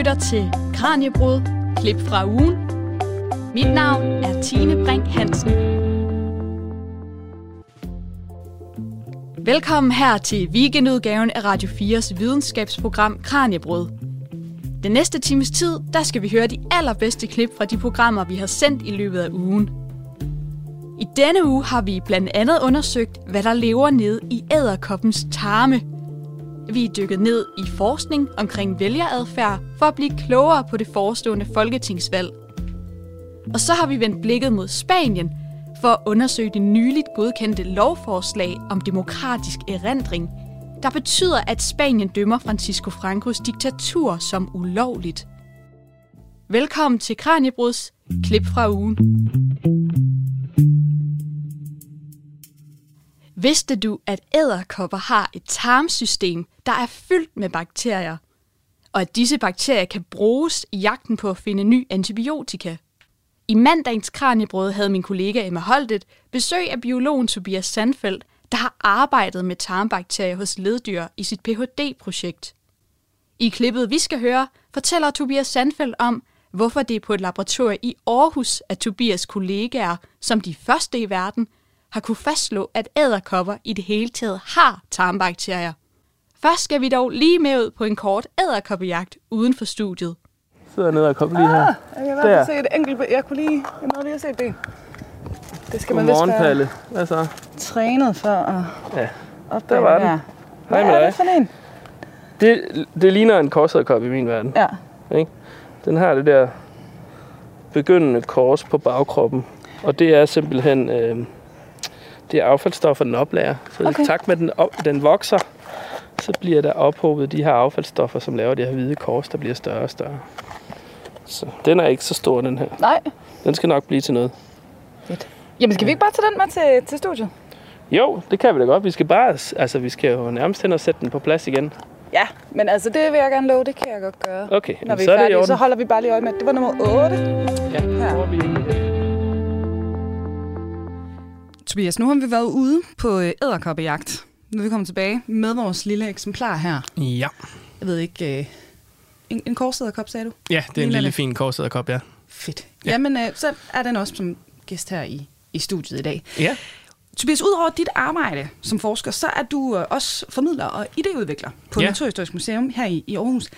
lytter til Kranjebrud, klip fra ugen. Mit navn er Tine Brink Hansen. Velkommen her til weekendudgaven af Radio 4's videnskabsprogram Kranjebrud. Den næste times tid, der skal vi høre de allerbedste klip fra de programmer, vi har sendt i løbet af ugen. I denne uge har vi blandt andet undersøgt, hvad der lever nede i æderkoppens tarme. Vi er dykket ned i forskning omkring vælgeradfærd for at blive klogere på det forestående folketingsvalg. Og så har vi vendt blikket mod Spanien for at undersøge det nyligt godkendte lovforslag om demokratisk erindring, der betyder, at Spanien dømmer Francisco Francos diktatur som ulovligt. Velkommen til Kranjebruds klip fra ugen. Vidste du, at æderkopper har et tarmsystem, der er fyldt med bakterier, og at disse bakterier kan bruges i jagten på at finde ny antibiotika? I mandagens Kranjebrød havde min kollega Emma Holtet besøg af biologen Tobias Sandfeldt, der har arbejdet med tarmbakterier hos leddyr i sit Ph.D.-projekt. I klippet, vi skal høre, fortæller Tobias Sandfeldt om, hvorfor det er på et laboratorium i Aarhus, at Tobias kollegaer, som de første i verden, har kunne fastslå, at æderkopper i det hele taget har tarmbakterier. Først skal vi dog lige med ud på en kort æderkoppejagt uden for studiet. Sidder nede og kommer lige her. Ah, jeg kan fald se et enkelt ben. Jeg kunne lige, jeg nåede lige at se et ben. Det skal man vist være Palle. Hvad så? trænet for at Ja. opdage Der var den. der. Hej Hvad med er dig. det for en? Det, det ligner en korsæderkop i min verden. Ja. Ikke? Den har det der begyndende kors på bagkroppen. Og det er simpelthen øh, det er affaldsstoffer, den oplærer. Så okay. I takt med, at den, op, den vokser, så bliver der ophobet de her affaldsstoffer, som laver det her hvide kors, der bliver større og større. Så den er ikke så stor, den her. Nej. Den skal nok blive til noget. Jamen skal vi ikke bare tage den med til, til studiet? Jo, det kan vi da godt. Vi skal bare, altså vi skal jo nærmest hen og sætte den på plads igen. Ja, men altså det vil jeg gerne love, det kan jeg godt gøre. Okay, Når vi så er er færdige, så holder vi bare lige øje med, det var nummer 8. Ja, Her. Tobias, nu har vi været ude på øh, æderkoppejagt. Nu er vi kommet tilbage med vores lille eksemplar her. Ja. Jeg ved ikke, øh, en, en korsæderkop, sagde du? Ja, det er en lille det. fin korsæderkop, ja. Fedt. Ja. Ja. Jamen, øh, så er den også som gæst her i, i studiet i dag. Ja. Tobias, udover dit arbejde som forsker, så er du øh, også formidler og idéudvikler på Ja. Naturhistorisk Museum her i, i Aarhus.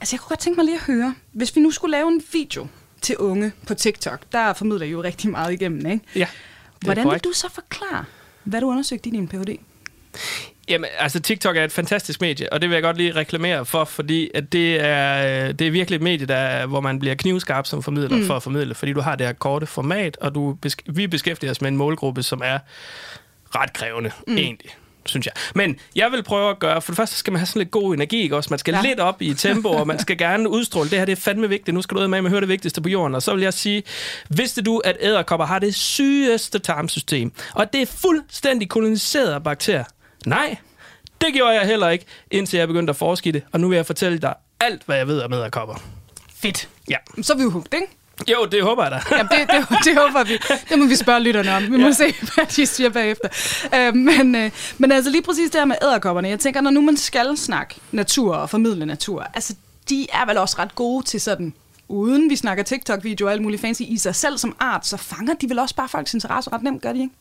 Altså, jeg kunne godt tænke mig lige at høre, hvis vi nu skulle lave en video til unge på TikTok, der formidler I jo rigtig meget igennem, ikke? Ja, Hvordan korrekt. vil du så forklare, hvad du undersøgte i din Ph.D.? Jamen, altså TikTok er et fantastisk medie, og det vil jeg godt lige reklamere for, fordi at det, er, øh, det er virkelig et medie, der, hvor man bliver knivskarp som formidler mm. for at formidle, fordi du har det her korte format, og du, vi beskæftiger os med en målgruppe, som er ret krævende, mm. egentlig synes jeg. Men jeg vil prøve at gøre, for det første skal man have sådan lidt god energi, ikke også? Man skal ja. Lidt op i tempo, og man skal gerne udstråle, det her det er fandme vigtigt, nu skal du ud med at høre det vigtigste på jorden. Og så vil jeg sige, vidste du, at æderkopper har det sygeste tarmsystem, og det er fuldstændig koloniseret af bakterier? Nej, det gjorde jeg heller ikke, indtil jeg begyndte at forske i det, og nu vil jeg fortælle dig alt, hvad jeg ved om æderkopper. Fedt. Ja. Så er vi jo hugt, ikke? Jo, det håber jeg da. Jamen, det, det, det håber vi. Det må vi spørge lytterne om. Vi må Ja. se, hvad de siger bagefter. Uh, men, uh, men altså lige præcis det her med æderkopperne. Jeg tænker, når nu man skal snakke natur og formidle natur, altså de er vel også ret gode til sådan, uden vi snakker TikTok-video og alt muligt fancy i sig selv som art, så fanger de vel også bare folks interesse ret nemt, gør de ikke?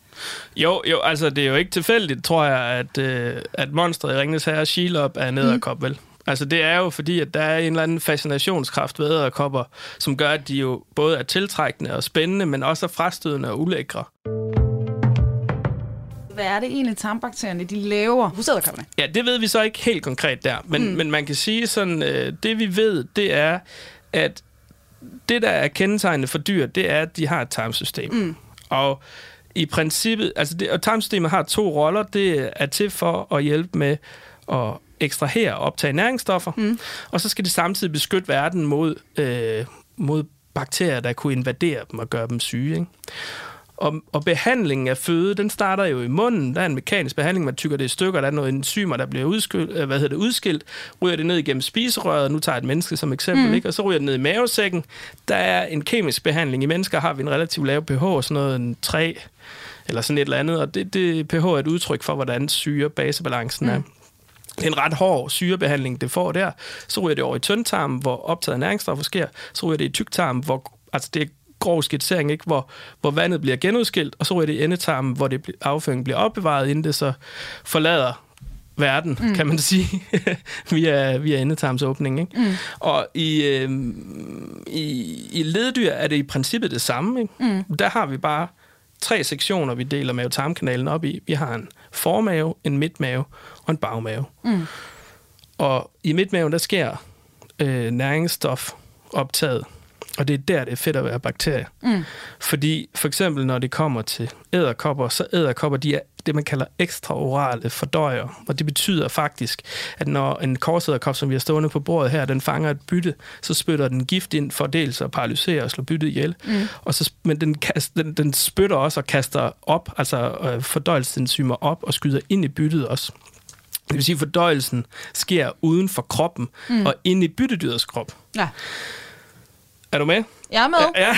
Jo, jo, altså det er jo ikke tilfældigt, tror jeg, at, øh, at monstret i Ringnes Herre, Shelob, er en æderkop, mm. vel? Altså det er jo fordi, at der er en eller anden fascinationskraft ved æderkopper, som gør, at de jo både er tiltrækkende og spændende, men også er frastødende og ulækre. Hvad er det egentlig, tarmbakterierne de laver hos æderkopperne? Ja, det ved vi så ikke helt konkret der, men, mm. men man kan sige sådan, øh, det vi ved, det er, at det, der er kendetegnende for dyr, det er, at de har et tarmsystem. Mm. Og i princippet, altså det, og tarmsystemet har to roller. Det er til for at hjælpe med at ekstrahere og optage næringsstoffer, mm. og så skal det samtidig beskytte verden mod, øh, mod bakterier, der kunne invadere dem og gøre dem syge. Ikke? Og, og behandlingen af føde, den starter jo i munden. Der er en mekanisk behandling, man tykker det i stykker. Der er noget enzymer, der bliver udskilt, øh, hvad hedder det, udskilt. Ryger det ned igennem spiserøret. Nu tager jeg et menneske som eksempel. Mm. Ikke? Og så ryger det ned i mavesækken. Der er en kemisk behandling. I mennesker har vi en relativt lav pH, sådan noget en 3 eller sådan et eller andet. Og det, det pH er et udtryk for, hvordan syre-basebalancen mm. er. En ret hård syrebehandling, det får der. Så ryger det over i tyndtarmen, hvor optaget af næringsstoffer sker. Så ryger det i tyktarmen, hvor altså det er grov skitsering, ikke? Hvor, hvor vandet bliver genudskilt, og så ryger det i endetarmen, hvor det, afføringen bliver opbevaret, inden det så forlader verden, mm. kan man sige, via, via endetarmsåbningen. Ikke? Mm. Og i, øh, i, i leddyr er det i princippet det samme. Ikke? Mm. Der har vi bare tre sektioner, vi deler mave-tarmkanalen op i. Vi har en formave, en midtmave og en bagmave. Mm. Og i midtmaven, der sker øh, næringsstof optaget og det er der, det er fedt at være bakterie. Mm. Fordi for eksempel, når det kommer til æderkopper, så æderkopper, de er det, man kalder ekstraorale fordøjer. Og det betyder faktisk, at når en korsæderkop, som vi har stående på bordet her, den fanger et bytte, så spytter den gift ind for dels at paralysere og slå byttet ihjel. Mm. Og så, men den, kast, den, den spytter også og kaster op, altså øh, fordøjelsesenzymer op og skyder ind i byttet også. Det vil sige, at fordøjelsen sker uden for kroppen mm. og ind i byttedyrets krop. Ja. Er du med? Jeg er med. Ja, ja.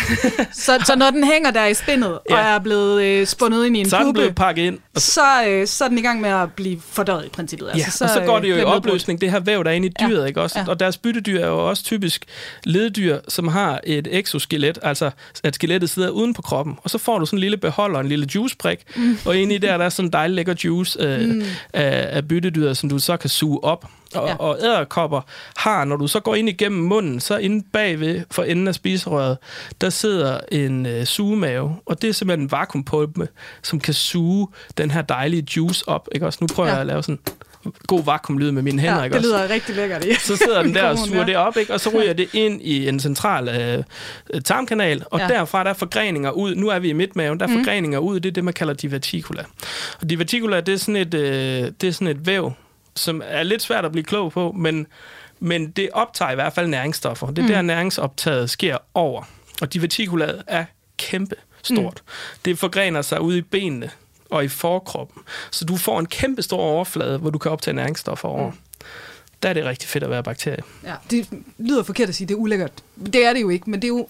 så, så når den hænger der i spindet, ja. og er blevet øh, spundet ind i en så den blevet pakket ind. Så, øh, så er den i gang med at blive fordøjet i princippet. Ja, altså, så, og så går det jo øh, i opløsning, det her væv, der er inde i dyret. Ja. Ikke? Også, ja. Og deres byttedyr er jo også typisk leddyr, som har et exoskelet, altså at skelettet sidder uden på kroppen. Og så får du sådan en lille beholder, en lille juiceprik, mm. og inde i der, der er sådan en dejlig lækker juice øh, mm. af, af byttedyret, som du så kan suge op. Og, ja. og æderkopper har, når du så går ind igennem munden, så inde bagved for enden af spiserøret, der sidder en øh, sugemave, og det er simpelthen en vakuumpumpe, som kan suge den her dejlige juice op. Ikke? Også nu prøver ja. jeg at lave sådan god vakuumlyd med mine hænder. Ja, ikke det lyder også? rigtig lækkert. Ja. Så sidder den der og suger det op, ikke? og så ryger det ind i en central øh, tarmkanal, og ja. derfra der er forgreninger ud. Nu er vi i midtmaven, der er mm. forgreninger ud. Det er det, man kalder diverticula. Og diverticula, det er sådan et, øh, det er sådan et væv, som er lidt svært at blive klog på, men, men det optager i hvert fald næringsstoffer. Det er mm. der, næringsoptaget sker over. Og divertikulaet er kæmpe stort. Mm. Det forgrener sig ud i benene og i forkroppen. Så du får en kæmpe stor overflade, hvor du kan optage næringsstoffer over. Mm. Der er det rigtig fedt at være bakterie. Ja, det lyder forkert at sige, det er ulækkert. Det er det jo ikke, men det er jo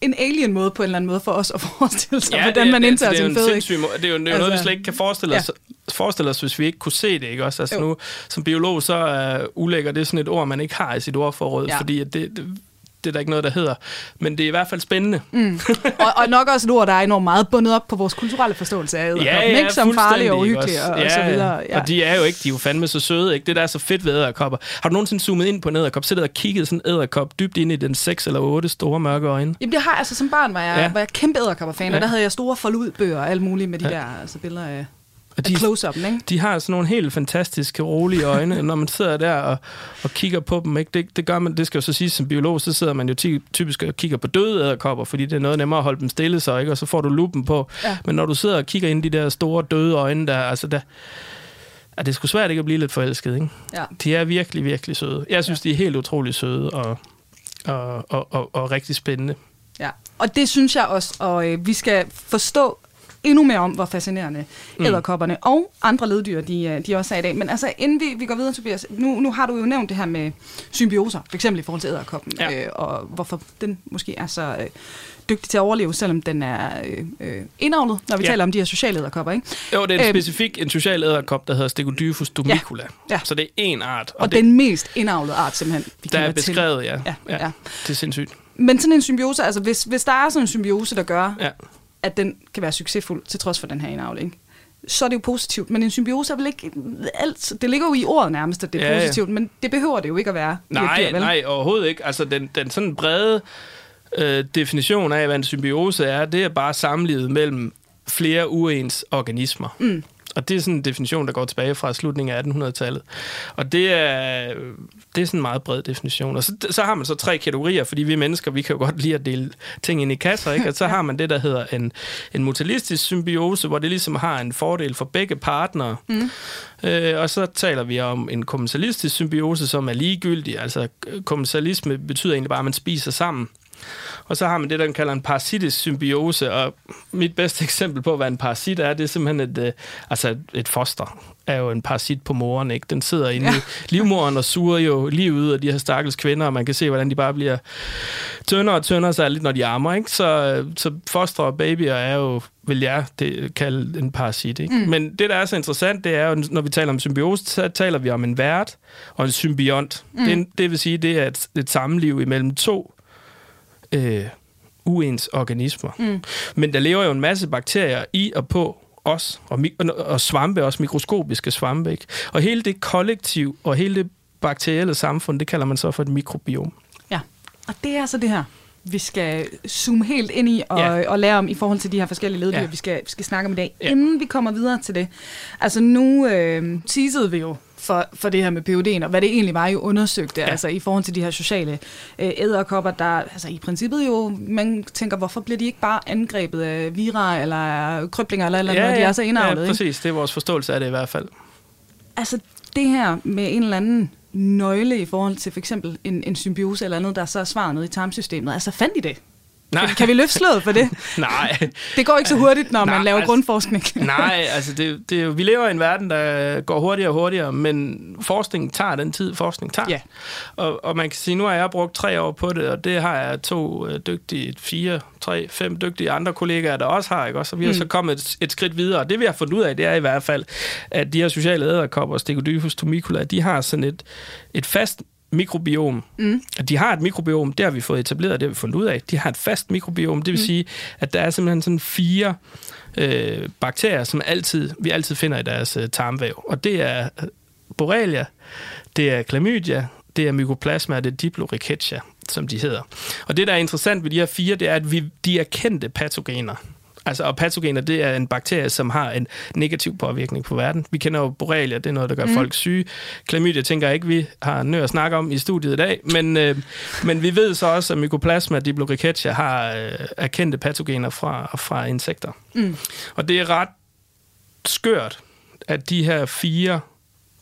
en alien måde på en eller anden måde for os at forestille sig, ja, hvordan det, man indtager sin føde. Det er jo, det er jo altså, noget, vi slet ikke kan forestille os, ja. forestille os, hvis vi ikke kunne se det. Ikke? Også, altså nu, som biolog, så er ulækker det sådan et ord, man ikke har i sit ordforråd, ja. fordi at det, det det er der ikke noget, der hedder. Men det er i hvert fald spændende. Mm. og, og nok også et ord, der er enormt meget bundet op på vores kulturelle forståelse af æderkoppen. Ja, ja, ikke som farlige og uhyggelige og, ja, og så videre. Ja. Og de er jo ikke, de er jo fandme så søde. Ikke? Det der er så fedt ved æderkopper. Har du nogensinde zoomet ind på en æderkop, siddet og kigget sådan en æderkop dybt ind i den seks eller otte store mørke øjne? Jamen det har jeg altså som barn, var jeg, ja. var jeg kæmpe æderkopper-fan, ja. og der havde jeg store forludbøger og alt muligt med de ja. der altså, billeder af og de, close ikke? De har sådan nogle helt fantastiske, rolige øjne, når man sidder der og, og kigger på dem. Ikke? Det, det gør man, det skal jo så sige som biolog, så sidder man jo typisk og kigger på døde æderkopper, fordi det er noget nemmere at holde dem stille så, ikke? og så får du lupen på. Ja. Men når du sidder og kigger ind i de der store døde øjne, der, altså der, er det sgu svært ikke at blive lidt forelsket. Ikke? Ja. De er virkelig, virkelig søde. Jeg synes, ja. de er helt utrolig søde og, og, og, og, og rigtig spændende. Ja, og det synes jeg også, og øh, vi skal forstå endnu mere om, hvor fascinerende mm. æderkopperne og andre leddyr, de, øh, de også er i dag. Men altså, inden vi, vi går videre, Tobias, nu, nu har du jo nævnt det her med symbioser, for eksempel i forhold til æderkoppen, ja. øh, og hvorfor den måske er så øh, dygtig til at overleve, selvom den er øh, øh indavlet, når vi ja. taler om de her sociale æderkopper, ikke? Jo, det er en øh, specifik en social æderkop, der hedder Stegodyphus domicula. Ja. Ja. Så det er en art. Og, og det, den mest indavlede art, simpelthen, vi Der er beskrevet, ja. Ja, ja. ja. Det er sindssygt. Men sådan en symbiose, altså hvis, hvis der er sådan en symbiose, der gør, ja at den kan være succesfuld, til trods for den her indavling. Så er det jo positivt. Men en symbiose er vel ikke alt. Det ligger jo i ordet nærmest, at det er ja, positivt, men det behøver det jo ikke at være. Nej, dyr, vel? nej, overhovedet ikke. Altså, den, den sådan brede øh, definition af, hvad en symbiose er, det er bare samlivet mellem flere uens organismer. Mm. Og det er sådan en definition, der går tilbage fra slutningen af 1800-tallet. Og det er, det er sådan en meget bred definition. Og så, så har man så tre kategorier, fordi vi mennesker, vi kan jo godt lide at dele ting ind i kasser, ikke? Og så har man det, der hedder en, en mutualistisk symbiose, hvor det ligesom har en fordel for begge partnere. Mm. Øh, og så taler vi om en kommercialistisk symbiose, som er ligegyldig. Altså kommercialisme betyder egentlig bare, at man spiser sammen. Og så har man det, der man kalder en parasitisk symbiose, og mit bedste eksempel på, hvad en parasit er, det er simpelthen et, øh, altså et foster er jo en parasit på moren, ikke? Den sidder inde ja. i livmoren og suger jo lige ud af de her stakkels kvinder, og man kan se, hvordan de bare bliver tyndere og tyndere, særligt når de ammer, ikke? Så, så foster og babyer er jo vil jeg det, kalde en parasit. Ikke? Mm. Men det, der er så interessant, det er jo, når vi taler om symbiose, så taler vi om en vært og en symbiont. Mm. Det, det vil sige, det er et, et sammenliv imellem to øh, uens organismer. Mm. Men der lever jo en masse bakterier i og på os, og, og svampe, også mikroskopiske svampe. Ikke? Og hele det kollektiv, og hele det bakterielle samfund, det kalder man så for et mikrobiom. Ja, og det er altså det her, vi skal zoome helt ind i og, ja. og lære om i forhold til de her forskellige leddyr, ja. vi, skal, vi skal snakke om i dag. Ja. Inden vi kommer videre til det. Altså nu øh, teasede vi jo for, for det her med PUD'en, og hvad det egentlig var, jo undersøgte, ja. altså i forhold til de her sociale øh, æderkopper, der altså i princippet jo, man tænker, hvorfor bliver de ikke bare angrebet af vira, eller krøblinger, eller, eller ja, noget, de er så indavlet, Ja, præcis, ikke? det er vores forståelse af det i hvert fald. Altså det her med en eller anden nøgle i forhold til for eksempel en, en symbiose eller andet, der så er svaret noget i tarmsystemet. Altså fandt I det? Nej. Kan, kan vi løfte slået for det? nej. Det går ikke så hurtigt, når nej, man laver altså, grundforskning. nej, altså det, det vi lever i en verden, der går hurtigere og hurtigere, men forskning tager den tid, forskning tager. Ja. Og, og man kan sige, nu har jeg brugt tre år på det, og det har jeg to øh, dygtige, fire, tre, fem dygtige andre kollegaer, der også har, ikke? Og så vi har mm. så kommet et, et skridt videre. Og det vi har fundet ud af, det er i hvert fald, at de her sociale æderkopper, Stegodylphus tomicula, de har sådan et, et fast mikrobiom. Mm. De har et mikrobiom, det har vi fået etableret, det har vi fundet ud af. De har et fast mikrobiom, det vil mm. sige, at der er simpelthen sådan fire øh, bakterier, som altid, vi altid finder i deres øh, tarmvæv. Og det er øh, Borrelia, det er Chlamydia, det er Mycoplasma, og det er Diplorickettsia, som de hedder. Og det, der er interessant ved de her fire, det er, at vi, de er kendte patogener. Altså, og patogener, det er en bakterie, som har en negativ påvirkning på verden. Vi kender jo Borrelia, det er noget, der gør mm. folk syge. Chlamydia tænker jeg ikke, vi har nødt at snakke om i studiet i dag, men, øh, men vi ved så også, at Mycoplasma diplorickettsia har øh, erkendte patogener fra, fra insekter. Mm. Og det er ret skørt, at de her fire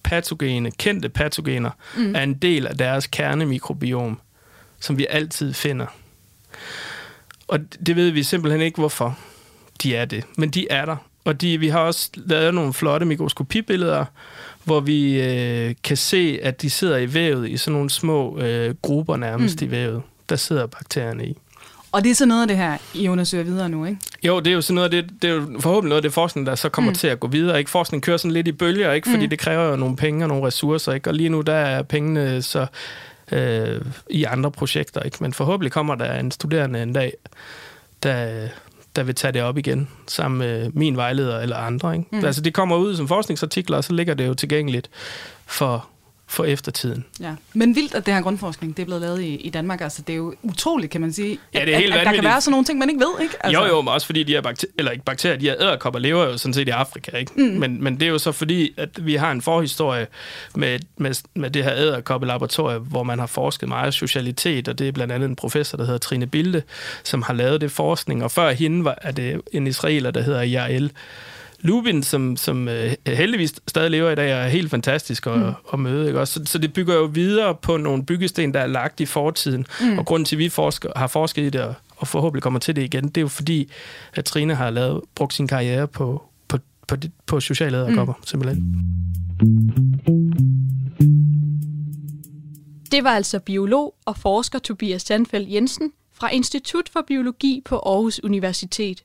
patogene, kendte patogener, mm. er en del af deres kernemikrobiom, som vi altid finder. Og det ved vi simpelthen ikke, hvorfor de er det. Men de er der. Og de, vi har også lavet nogle flotte mikroskopibilleder, hvor vi øh, kan se, at de sidder i vævet i sådan nogle små øh, grupper nærmest mm. i vævet. Der sidder bakterierne i. Og det er så noget af det her, I undersøger videre nu, ikke? Jo, det er jo sådan noget af det, det er jo forhåbentlig noget af det forskning, der så kommer mm. til at gå videre. Ikke? Forskning kører sådan lidt i bølger, ikke? fordi mm. det kræver jo nogle penge og nogle ressourcer. Ikke? Og lige nu der er pengene så øh, i andre projekter. Ikke? Men forhåbentlig kommer der en studerende en dag, der, der vil tage det op igen, sammen med min vejleder eller andre. Ikke? Mm. Altså, det kommer ud som forskningsartikler, og så ligger det jo tilgængeligt for for eftertiden. Ja. Men vildt, at det her grundforskning det er blevet lavet i, i Danmark. Altså, det er jo utroligt, kan man sige, ja, det er helt at, at der kan være sådan nogle ting, man ikke ved. Ikke? Altså. Jo, jo, men også fordi de her bakterier, eller ikke bakterier, de her æderkopper lever jo sådan set i Afrika. Ikke? Mm. Men, men det er jo så fordi, at vi har en forhistorie med, med, med det her æderkoppelaboratorie, hvor man har forsket meget socialitet, og det er blandt andet en professor, der hedder Trine Bilde, som har lavet det forskning. Og før hende var, er det en israeler, der hedder Jael Lubin, som, som uh, heldigvis stadig lever i dag, er helt fantastisk at, mm. at møde. Ikke? Også, så, så det bygger jo videre på nogle byggesten, der er lagt i fortiden. Mm. Og grunden til, at vi forsker, har forsket i det, og, og forhåbentlig kommer til det igen, det er jo fordi, at Trine har lavet, brugt sin karriere på, på, på, på, på sociale æderkopper, mm. simpelthen. Det var altså biolog og forsker Tobias Sandfeldt Jensen fra Institut for Biologi på Aarhus Universitet.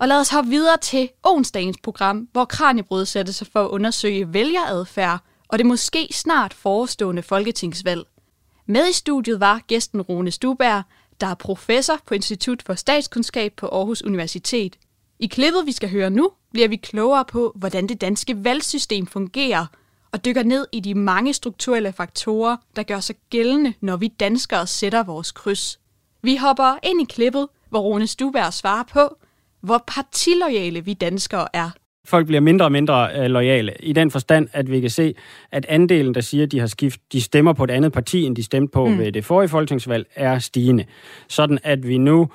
Og lad os hoppe videre til onsdagens program, hvor Kranjebrød sætter sig for at undersøge vælgeradfærd og det måske snart forestående folketingsvalg. Med i studiet var gæsten Rune Stuberg, der er professor på Institut for Statskundskab på Aarhus Universitet. I klippet, vi skal høre nu, bliver vi klogere på, hvordan det danske valgsystem fungerer, og dykker ned i de mange strukturelle faktorer, der gør sig gældende, når vi danskere sætter vores kryds. Vi hopper ind i klippet, hvor Rune Stuberg svarer på, hvor partilojale vi danskere er. Folk bliver mindre og mindre uh, lojale i den forstand, at vi kan se, at andelen, der siger, at de har skift, de stemmer på et andet parti, end de stemte på mm. ved det forrige folketingsvalg, er stigende. Sådan at vi nu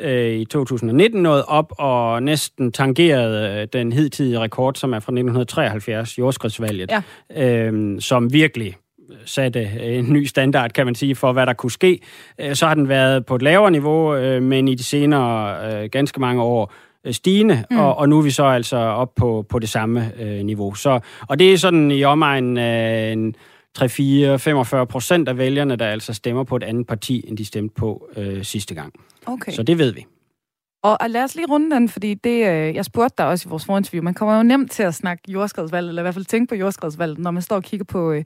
øh, i 2019 nåede op og næsten tangerede øh, den hidtidige rekord, som er fra 1973, jordskredsvalget, ja. øh, som virkelig satte en ny standard, kan man sige, for hvad der kunne ske. Øh, så har den været på et lavere niveau, øh, men i de senere øh, ganske mange år stigende, mm. og, og nu er vi så altså op på, på det samme øh, niveau. Så, og det er sådan i omegnen af en 3-4-45 procent af vælgerne, der altså stemmer på et andet parti, end de stemte på øh, sidste gang. Okay. Så det ved vi. Og, og lad os lige runde den, fordi det, øh, jeg spurgte dig også i vores forinterview, man kommer jo nemt til at snakke jordskredsvalg, eller i hvert fald tænke på jordskredsvalg, når man står og kigger på, øh,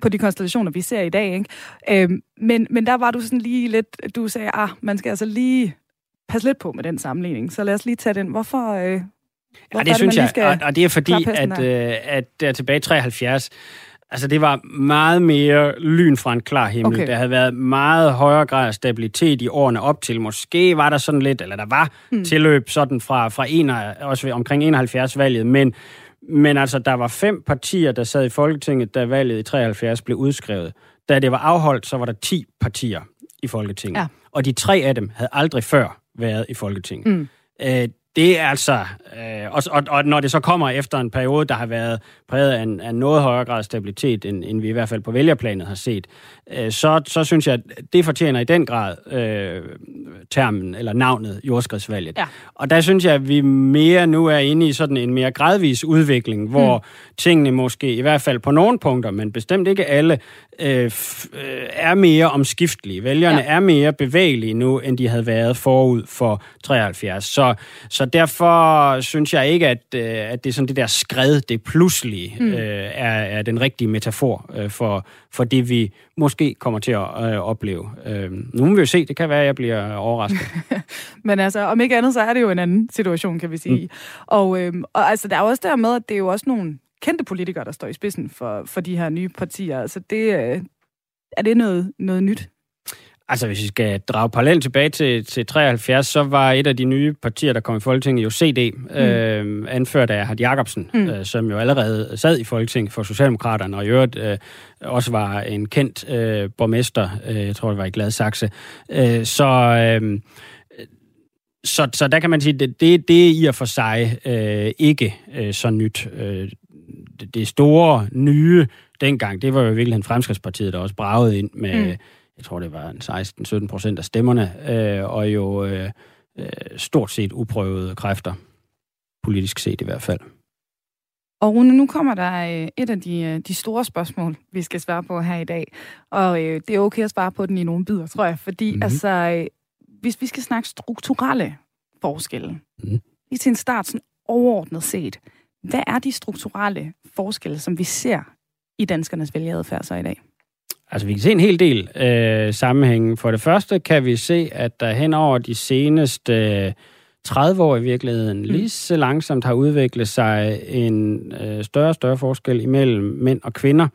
på de konstellationer, vi ser i dag. Ikke? Øh, men, men der var du sådan lige lidt, du sagde, ah, man skal altså lige passe lidt på med den sammenligning. Så lad os lige tage den. Hvorfor, øh, Ja, det synes jeg, og, og det er fordi, at, øh, at der tilbage i 73, altså det var meget mere lyn fra en klar himmel. Okay. Der havde været meget højere grad af stabilitet i årene op til. Måske var der sådan lidt, eller der var mm. tilløb sådan fra, fra en, også omkring 71-valget, men, men altså der var fem partier, der sad i Folketinget, da valget i 73 blev udskrevet. Da det var afholdt, så var der 10 partier i Folketinget. Ja. Og de tre af dem havde aldrig før været i Folketinget. Mm. Øh, det er altså, øh, og, og, og når det så kommer efter en periode, der har været præget af en, af noget højere grad stabilitet, end, end vi i hvert fald på vælgerplanet har set, øh, så, så synes jeg, at det fortjener i den grad øh, termen eller navnet jordskredsvalget. Ja. Og der synes jeg, at vi mere nu er inde i sådan en mere gradvis udvikling, hvor hmm. tingene måske i hvert fald på nogle punkter, men bestemt ikke alle, øh, øh er mere omskiftelige. Vælgerne ja. er mere bevægelige nu, end de havde været forud for 73. Så, så derfor synes jeg ikke, at, øh, at det er sådan det der skred, det pludselig mm. øh, er, er den rigtige metafor øh, for, for det, vi måske kommer til at øh, opleve. Øh, nu må vi jo se, det kan være, at jeg bliver overrasket. Men altså, om ikke andet, så er det jo en anden situation, kan vi sige. Mm. Og, øh, og altså, der er også der med, at det er jo også nogle kendte politikere, der står i spidsen for, for de her nye partier. Altså, det, øh, er det noget, noget nyt? Altså, hvis vi skal drage parallelt tilbage til, til 73, så var et af de nye partier, der kom i Folketinget, jo CD, mm. øh, anført af Hart Jacobsen, mm. øh, som jo allerede sad i Folketinget for Socialdemokraterne, og i øvrigt øh, også var en kendt øh, borgmester, øh, jeg tror, det var i Gladsaxe. Øh, så... Øh, så, så der kan man sige, det, det, det er i og for sig øh, ikke øh, så nyt. Øh, det, det store nye dengang, det var jo i virkeligheden Fremskridspartiet, der også bragede ind med... Mm jeg tror det var 16-17 procent af stemmerne, øh, og jo øh, øh, stort set uprøvede kræfter, politisk set i hvert fald. Og Rune, nu kommer der øh, et af de, øh, de store spørgsmål, vi skal svare på her i dag. Og øh, det er okay at svare på den i nogle bidder, tror jeg. Fordi mm-hmm. altså, øh, hvis vi skal snakke strukturelle forskelle, mm. lige til en start sådan overordnet set, hvad er de strukturelle forskelle, som vi ser i danskernes vælgeradfærd så i dag? Altså, vi kan se en hel del øh, sammenhænge. For det første kan vi se, at der hen over de seneste øh, 30 år i virkeligheden mm. lige så langsomt har udviklet sig en øh, større og større forskel imellem mænd og kvinder.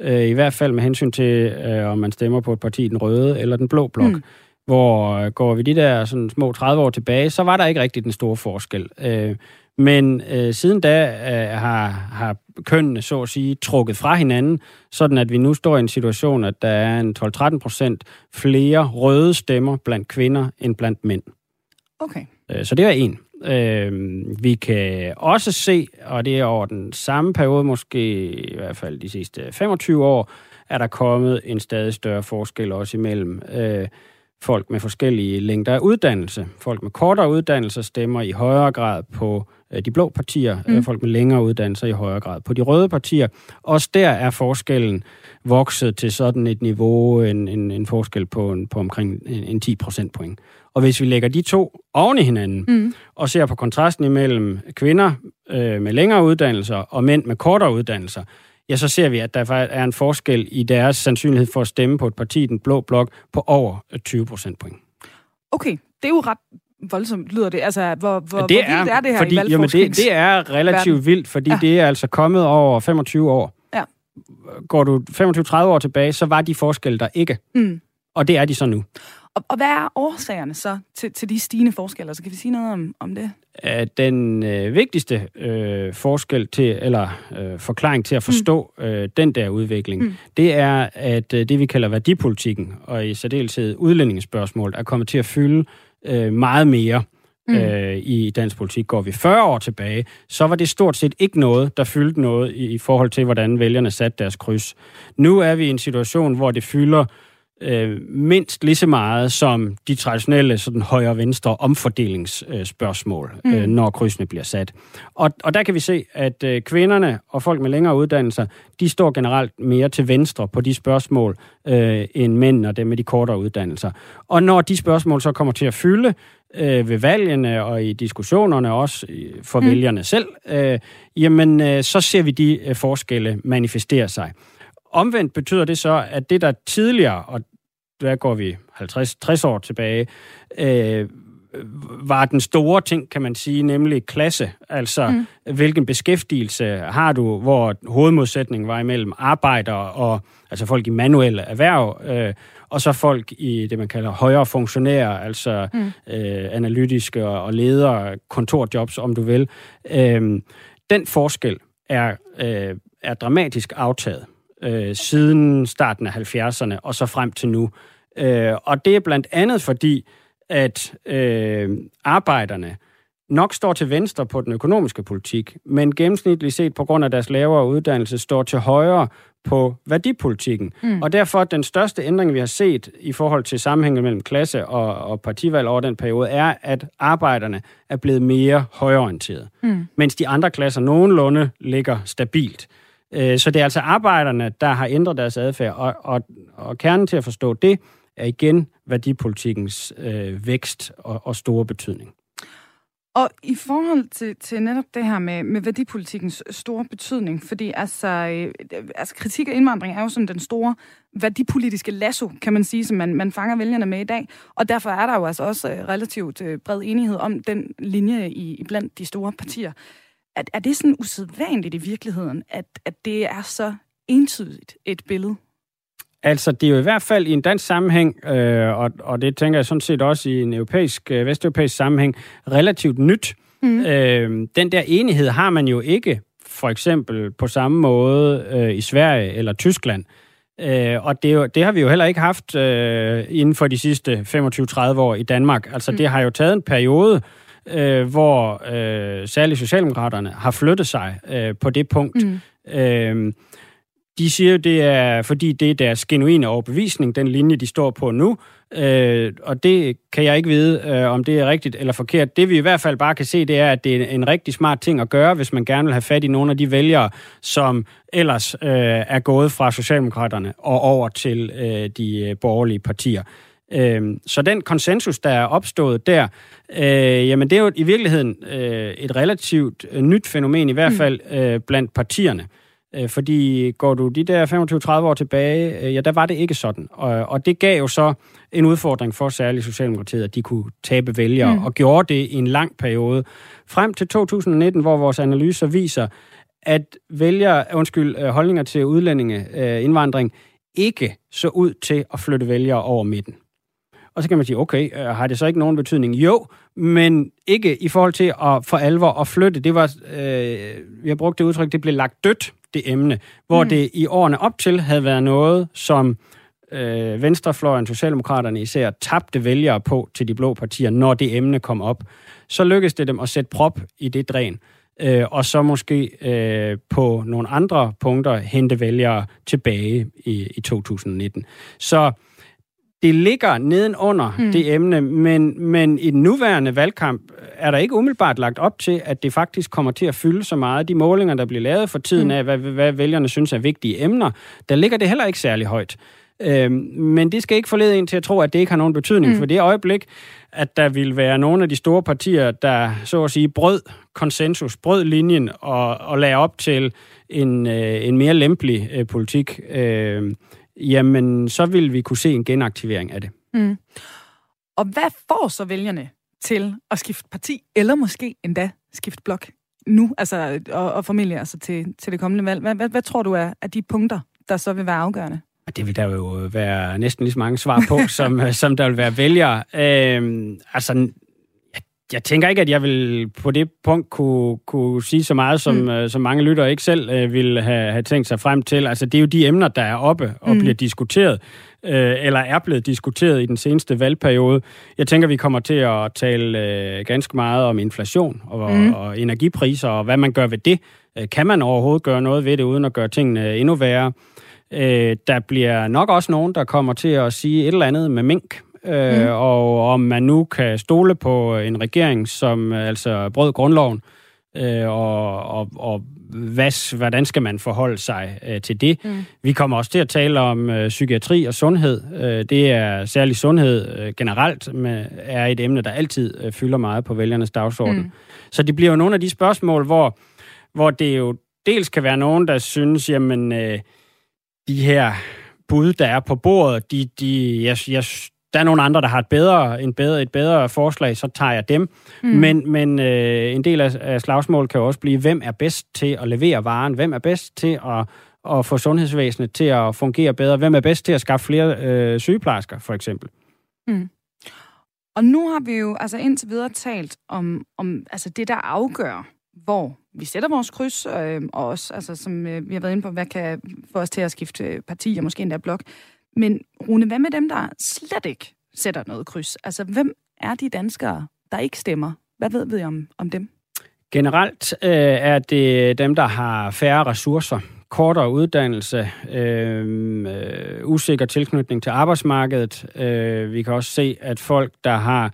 Øh, I hvert fald med hensyn til, øh, om man stemmer på et parti, den røde eller den blå blok. Mm. Hvor øh, går vi de der sådan små 30 år tilbage, så var der ikke rigtig den store forskel. Øh, men øh, siden da øh, har, har kønnene, så at sige, trukket fra hinanden, sådan at vi nu står i en situation, at der er en 12-13 procent flere røde stemmer blandt kvinder end blandt mænd. Okay. Øh, så det er en. Øh, vi kan også se, og det er over den samme periode, måske i hvert fald de sidste 25 år, er der kommet en stadig større forskel også imellem øh, folk med forskellige længder af uddannelse. Folk med kortere uddannelse stemmer i højere grad på de blå partier, mm. folk med længere uddannelser i højere grad. På de røde partier, også der er forskellen vokset til sådan et niveau, en, en, en forskel på, en, på omkring en, en 10 procentpoint. Og hvis vi lægger de to oven i hinanden, mm. og ser på kontrasten imellem kvinder øh, med længere uddannelser og mænd med kortere uddannelser, ja, så ser vi, at der er en forskel i deres sandsynlighed for at stemme på et parti, den blå blok, på over 20 procentpoint. Okay, det er jo ret voldsomt lyder det. Altså, hvor, hvor, ja, det hvor vildt er, er det her fordi, i jamen det, det er relativt verden. vildt, fordi ja. det er altså kommet over 25 år. Ja. Går du 25-30 år tilbage, så var de forskelle der ikke. Mm. Og det er de så nu. Og, og hvad er årsagerne så til, til de stigende forskelle? Så kan vi sige noget om, om det? Den øh, vigtigste øh, forskel til, eller øh, forklaring til at forstå mm. øh, den der udvikling, mm. det er, at øh, det vi kalder værdipolitikken, og i særdeleshed udlændingsspørgsmål, er kommet til at fylde øh, meget mere mm. øh, i dansk politik. Går vi 40 år tilbage, så var det stort set ikke noget, der fyldte noget i, i forhold til, hvordan vælgerne satte deres kryds. Nu er vi i en situation, hvor det fylder øh, mindst lige så meget som de traditionelle sådan højre-venstre omfordelingsspørgsmål, øh, mm. øh, når krydsene bliver sat. Og, og der kan vi se, at øh, kvinderne og folk med længere uddannelser, de står generelt mere til venstre på de spørgsmål, øh, end mænd og dem med de kortere uddannelser. Og når de spørgsmål så kommer til at fylde, øh, ved valgene og i diskussionerne, også for mm. vælgerne selv, øh, jamen øh, så ser vi de øh, forskelle manifestere sig. Omvendt betyder det så, at det der tidligere, og der går vi 50-60 år tilbage, øh, var den store ting, kan man sige, nemlig klasse. Altså, mm. hvilken beskæftigelse har du, hvor hovedmodsætningen var imellem arbejdere og altså folk i manuelle erhverv, øh, og så folk i det, man kalder højere funktionærer, altså mm. øh, analytiske og ledere, kontorjobs, om du vil. Øh, den forskel er, øh, er dramatisk aftaget øh, siden starten af 70'erne og så frem til nu. Øh, og det er blandt andet fordi, at øh, arbejderne nok står til venstre på den økonomiske politik, men gennemsnitligt set på grund af deres lavere uddannelse står til højre på værdipolitikken. Mm. Og derfor den største ændring, vi har set i forhold til sammenhængen mellem klasse og, og partivalg over den periode, er, at arbejderne er blevet mere højorienterede, mm. mens de andre klasser nogenlunde ligger stabilt. Øh, så det er altså arbejderne, der har ændret deres adfærd, og, og, og kernen til at forstå det er igen værdipolitikkens øh, vækst og, og store betydning. Og i forhold til, til netop det her med, med værdipolitikkens store betydning, fordi altså, øh, altså kritik af indvandring er jo sådan den store værdipolitiske lasso, kan man sige, som man, man fanger vælgerne med i dag. Og derfor er der jo altså også øh, relativt øh, bred enighed om den linje i, i blandt de store partier. Er, er det sådan usædvanligt i virkeligheden, at, at det er så entydigt et billede? Altså, det er jo i hvert fald i en dansk sammenhæng, øh, og, og det tænker jeg sådan set også i en europæisk, øh, vesteuropæisk sammenhæng, relativt nyt. Mm. Øh, den der enighed har man jo ikke, for eksempel på samme måde øh, i Sverige eller Tyskland. Øh, og det, jo, det har vi jo heller ikke haft øh, inden for de sidste 25-30 år i Danmark. Altså, mm. det har jo taget en periode, øh, hvor øh, særligt Socialdemokraterne har flyttet sig øh, på det punkt. Mm. Øh, de siger jo, det er, fordi det er deres genuine overbevisning, den linje, de står på nu. Øh, og det kan jeg ikke vide, øh, om det er rigtigt eller forkert. Det vi i hvert fald bare kan se, det er, at det er en rigtig smart ting at gøre, hvis man gerne vil have fat i nogle af de vælgere, som ellers øh, er gået fra Socialdemokraterne og over til øh, de øh, borgerlige partier. Øh, så den konsensus, der er opstået der, øh, jamen det er jo i virkeligheden øh, et relativt øh, nyt fænomen, i hvert mm. fald øh, blandt partierne. Øh, fordi går du de der 25-30 år tilbage, øh, ja, der var det ikke sådan. Og, og det gav jo så en udfordring for særligt Socialdemokratiet, at de kunne tabe vælgere, mm. og gjorde det i en lang periode. Frem til 2019, hvor vores analyser viser, at vælger, undskyld, øh, holdninger til udlændinge, indvandring, ikke så ud til at flytte vælgere over midten. Og så kan man sige, okay, har det så ikke nogen betydning? Jo, men ikke i forhold til at for alvor at flytte. Det var, øh, vi har brugt det udtryk, det blev lagt dødt det emne, hvor mm. det i årene op til havde været noget, som øh, Venstrefløjen, Socialdemokraterne især, tabte vælgere på til de blå partier, når det emne kom op. Så lykkedes det dem at sætte prop i det dræn, øh, og så måske øh, på nogle andre punkter hente vælgere tilbage i, i 2019. Så det ligger nedenunder mm. det emne, men, men i den nuværende valgkamp er der ikke umiddelbart lagt op til, at det faktisk kommer til at fylde så meget. De målinger, der bliver lavet for tiden mm. af, hvad, hvad vælgerne synes er vigtige emner, der ligger det heller ikke særlig højt. Øhm, men det skal ikke forlede en til at tro, at det ikke har nogen betydning, mm. for det øjeblik, at der vil være nogle af de store partier, der så at sige brød konsensus, brød linjen og, og lagde op til en, øh, en mere lempelig øh, politik, øh, jamen så vil vi kunne se en genaktivering af det. Mm. Og hvad får så vælgerne til at skifte parti, eller måske endda skifte blok nu, altså, og, og familie altså til, til det kommende valg? Hvad, hvad, hvad tror du er, er de punkter, der så vil være afgørende? Det vil der jo være næsten lige så mange svar på, som, som der vil være vælgere. Øhm, altså, jeg tænker ikke, at jeg vil på det punkt kunne, kunne sige så meget, som, mm. uh, som mange lyttere ikke selv uh, vil have, have tænkt sig frem til. Altså, det er jo de emner, der er oppe og mm. bliver diskuteret, uh, eller er blevet diskuteret i den seneste valgperiode. Jeg tænker, vi kommer til at tale uh, ganske meget om inflation og, mm. og energipriser, og hvad man gør ved det. Uh, kan man overhovedet gøre noget ved det, uden at gøre tingene endnu værre? Øh, der bliver nok også nogen, der kommer til at sige et eller andet med mink, øh, mm. og om man nu kan stole på en regering, som altså brød grundloven, øh, og, og, og hvad, hvordan skal man forholde sig øh, til det? Mm. Vi kommer også til at tale om øh, psykiatri og sundhed. Øh, det er særlig sundhed øh, generelt, men er et emne, der altid øh, fylder meget på vælgernes dagsorden. Mm. Så det bliver jo nogle af de spørgsmål, hvor, hvor det jo dels kan være nogen, der synes, jamen, øh, de her bud, der er på bordet, de, de, jeg, jeg der er nogle andre, der har et bedre, en bedre, et bedre forslag, så tager jeg dem. Mm. Men, men øh, en del af, af slagsmålet kan jo også blive, hvem er bedst til at levere varen? Hvem er bedst til at, at få sundhedsvæsenet til at fungere bedre? Hvem er bedst til at skaffe flere øh, sygeplejersker, for eksempel? Mm. Og nu har vi jo altså indtil videre talt om, om altså det, der afgør, hvor vi sætter vores kryds, øh, og også, altså, som øh, vi har været inde på, hvad kan få os til at skifte parti, og måske endda blok. Men Rune, hvad med dem, der slet ikke sætter noget kryds? Altså, hvem er de danskere, der ikke stemmer? Hvad ved vi om, om dem? Generelt øh, er det dem, der har færre ressourcer, kortere uddannelse, øh, øh, usikker tilknytning til arbejdsmarkedet. Øh, vi kan også se, at folk, der har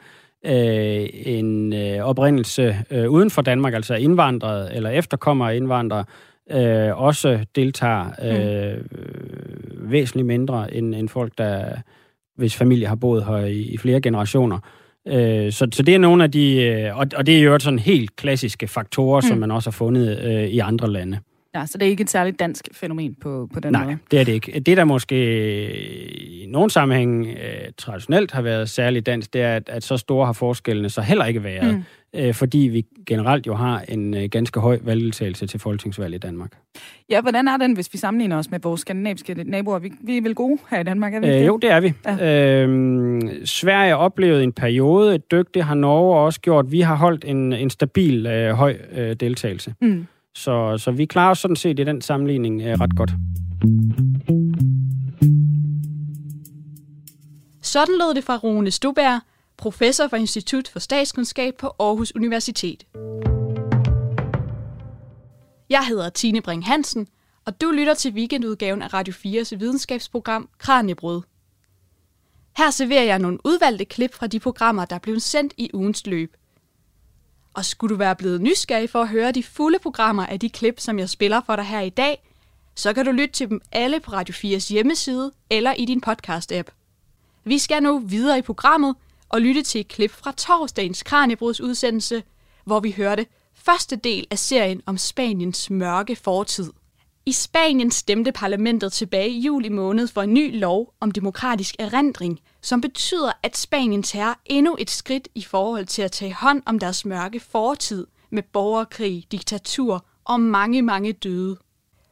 øh, en øh, oprindelse øh, uden for Danmark, altså indvandrere eller efterkommere indvandrere, øh, også deltager øh, mm. væsentligt mindre end, end folk, der hvis familie har boet her i, i flere generationer. Øh, så, så det er nogle af de, øh, og, og det er jo sådan helt klassiske faktorer, mm. som man også har fundet øh, i andre lande. Ja, så det er ikke et særligt dansk fænomen på, på den Nej, måde? Nej, det er det ikke. Det, der måske i nogle sammenhæng øh, traditionelt har været særligt dansk, det er, at, at så store har forskellene så heller ikke været. Mm øh, fordi vi generelt jo har en øh, ganske høj valgdeltagelse til folketingsvalg i Danmark. Ja, hvordan er den, hvis vi sammenligner os med vores skandinaviske naboer? Vi, vi er vel gode her i Danmark, er vi øh, Jo, det er vi. Ja. Øh, Sverige oplevede en periode et dyk, det har Norge også gjort. Vi har holdt en, en stabil øh, høj øh, deltagelse. Mm. Så, så vi klarer os sådan set i den sammenligning øh, ret godt. Sådan lød det fra Rune Stubær, professor fra Institut for Statskundskab på Aarhus Universitet. Jeg hedder Tine Bring Hansen, og du lytter til weekendudgaven af Radio 4's videnskabsprogram Kranjebrød. Her serverer jeg nogle udvalgte klip fra de programmer, der blev sendt i ugens løb. Og skulle du være blevet nysgerrig for at høre de fulde programmer af de klip, som jeg spiller for dig her i dag, så kan du lytte til dem alle på Radio 4's hjemmeside eller i din podcast-app. Vi skal nu videre i programmet – og lytte til et klip fra torsdagens Kranjebruds udsendelse, hvor vi hørte første del af serien om Spaniens mørke fortid. I Spanien stemte parlamentet tilbage i juli måned for en ny lov om demokratisk erindring, som betyder, at Spanien tager endnu et skridt i forhold til at tage hånd om deres mørke fortid med borgerkrig, diktatur og mange, mange døde.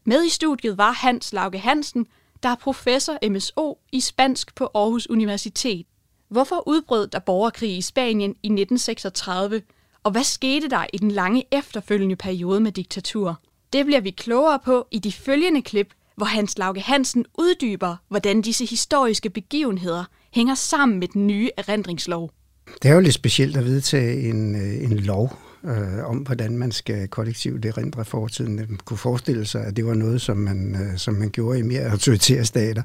Med i studiet var Hans Lauke Hansen, der er professor MSO i spansk på Aarhus Universitet. Hvorfor udbrød der borgerkrig i Spanien i 1936, og hvad skete der i den lange efterfølgende periode med diktatur? Det bliver vi klogere på i de følgende klip, hvor Hans Lauke Hansen uddyber, hvordan disse historiske begivenheder hænger sammen med den nye erindringslov. Det er jo lidt specielt at vedtage en, øh, en lov øh, om, hvordan man skal kollektivt erindre fortiden. Man kunne forestille sig, at det var noget, som man, øh, som man gjorde i mere autoritære stater.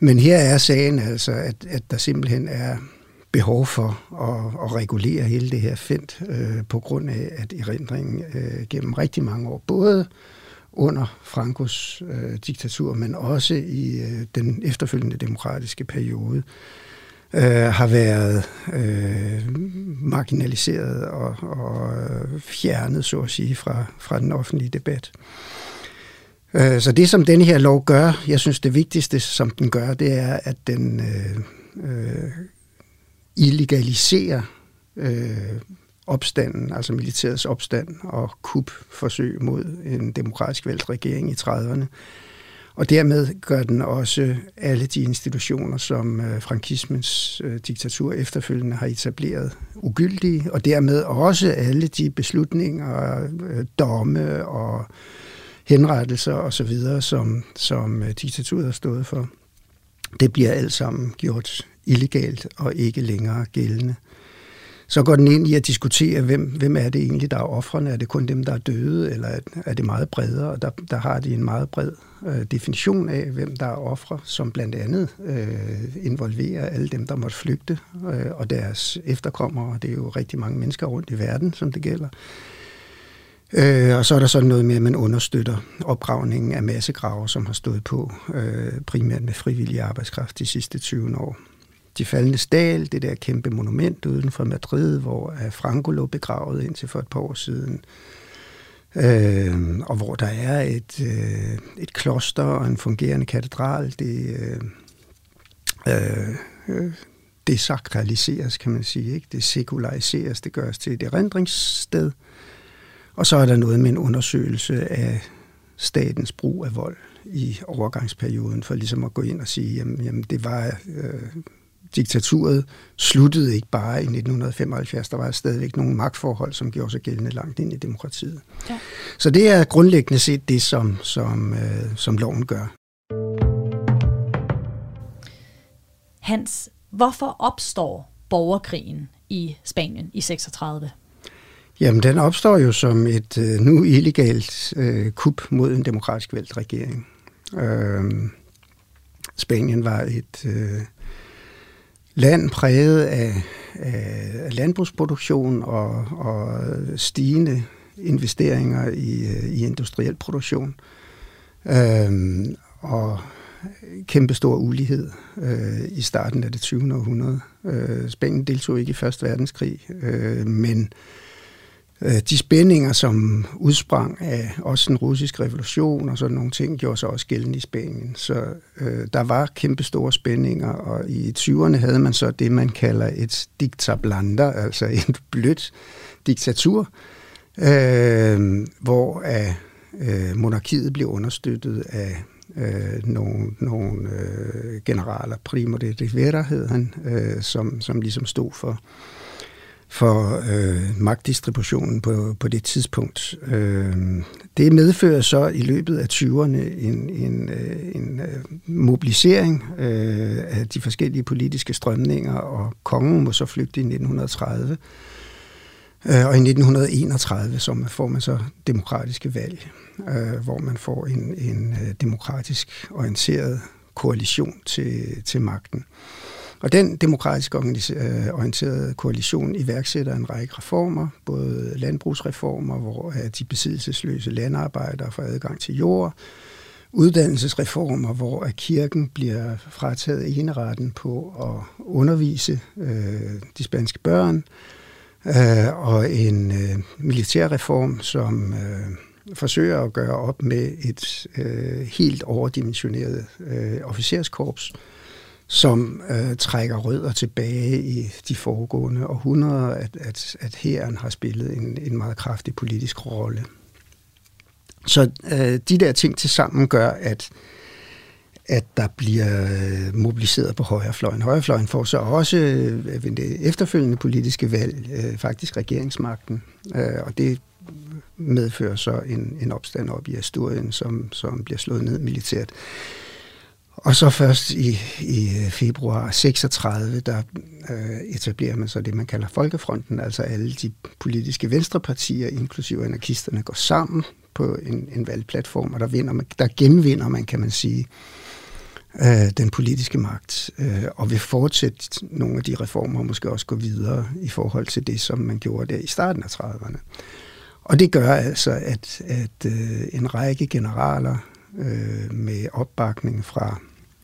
Men her er sagen altså, at, at der simpelthen er behov for at, at regulere hele det her felt, øh, på grund af, at erindringen øh, gennem rigtig mange år, både under Frankos øh, diktatur, men også i øh, den efterfølgende demokratiske periode, øh, har været øh, marginaliseret og, og fjernet, så at sige, fra, fra den offentlige debat. Øh, så det, som denne her lov gør, jeg synes det vigtigste, som den gør, det er, at den øh, øh, illegalisere øh, opstanden, altså militærets opstand og kupforsøg mod en demokratisk valgt regering i 30'erne. Og dermed gør den også alle de institutioner, som øh, frankismens øh, diktatur efterfølgende har etableret, ugyldige, og dermed også alle de beslutninger, øh, domme og henrettelser og så videre, som, som øh, diktaturet har stået for. Det bliver alt sammen gjort illegalt og ikke længere gældende. Så går den ind i at diskutere, hvem, hvem er det egentlig, der er offrene? Er det kun dem, der er døde, eller er det meget bredere? Og der, der har de en meget bred øh, definition af, hvem der er ofre, som blandt andet øh, involverer alle dem, der måtte flygte, øh, og deres efterkommere. Det er jo rigtig mange mennesker rundt i verden, som det gælder. Øh, og så er der sådan noget med, at man understøtter opgravningen af massegrave, som har stået på øh, primært med frivillig arbejdskraft de sidste 20 år. De faldende Dal, det der kæmpe monument uden for Madrid, hvor øh, Franco lå begravet indtil for et par år siden. Øh, og hvor der er et, øh, et kloster og en fungerende katedral. Det, øh, øh, øh det sakraliseres, kan man sige. Ikke? Det sekulariseres, det gøres til et erindringssted. Og så er der noget med en undersøgelse af statens brug af vold i overgangsperioden, for ligesom at gå ind og sige, jamen, jamen det var øh, diktaturet sluttede ikke bare i 1975. Der var stadigvæk nogle magtforhold, som gjorde sig gældende langt ind i demokratiet. Ja. Så det er grundlæggende set det, som, som, øh, som loven gør. Hans, hvorfor opstår borgerkrigen i Spanien i 36? Jamen, den opstår jo som et øh, nu illegalt øh, kup mod en demokratisk valgt regering. Øh, Spanien var et øh, land præget af, af landbrugsproduktion og, og stigende investeringer i, øh, i industriel produktion. Øhm, og kæmpe stor ulighed øh, i starten af det 20. århundrede. Øh, Spanien deltog ikke i Første Verdenskrig, øh, men Øh, Øh, de spændinger, som udsprang af også den russiske revolution og sådan nogle ting, gjorde sig også gældende i Spanien. Så øh, der var kæmpe store spændinger, og i 20'erne havde man så det, man kalder et diktablander, altså et blødt diktatur, øh, hvor øh, monarkiet blev understøttet af øh, nogle, nogle øh, generaler, Primo de Rivera hed han, øh, som, som ligesom stod for for øh, magtdistributionen på, på det tidspunkt. Øh, det medfører så i løbet af 20'erne en, en, øh, en øh, mobilisering øh, af de forskellige politiske strømninger, og kongen må så flygte i 1930. Øh, og i 1931 så får man så demokratiske valg, øh, hvor man får en, en demokratisk orienteret koalition til, til magten. Og den demokratisk øh, orienterede koalition iværksætter en række reformer, både landbrugsreformer, hvor øh, de besiddelsesløse landarbejdere får adgang til jord, uddannelsesreformer, hvor kirken bliver frataget eneretten på at undervise øh, de spanske børn, øh, og en øh, militærreform, som øh, forsøger at gøre op med et øh, helt overdimensioneret øh, officerskorps, øh, som øh, trækker rødder tilbage i de foregående århundreder, at, at, at hæren har spillet en, en meget kraftig politisk rolle. Så øh, de der ting til sammen gør, at at der bliver øh, mobiliseret på højrefløjen. Højrefløjen får så også øh, ved det efterfølgende politiske valg øh, faktisk regeringsmagten, øh, og det medfører så en, en opstand op i Asturien, som, som bliver slået ned militært. Og så først i, i øh, februar 36, der øh, etablerer man så det, man kalder Folkefronten, altså alle de politiske venstrepartier, inklusive anarkisterne, går sammen på en, en valgplatform, og der, vinder man, der genvinder man, kan man sige, øh, den politiske magt, øh, og vil fortsætte nogle af de reformer, og måske også gå videre i forhold til det, som man gjorde der i starten af 30'erne. Og det gør altså, at, at øh, en række generaler øh, med opbakning fra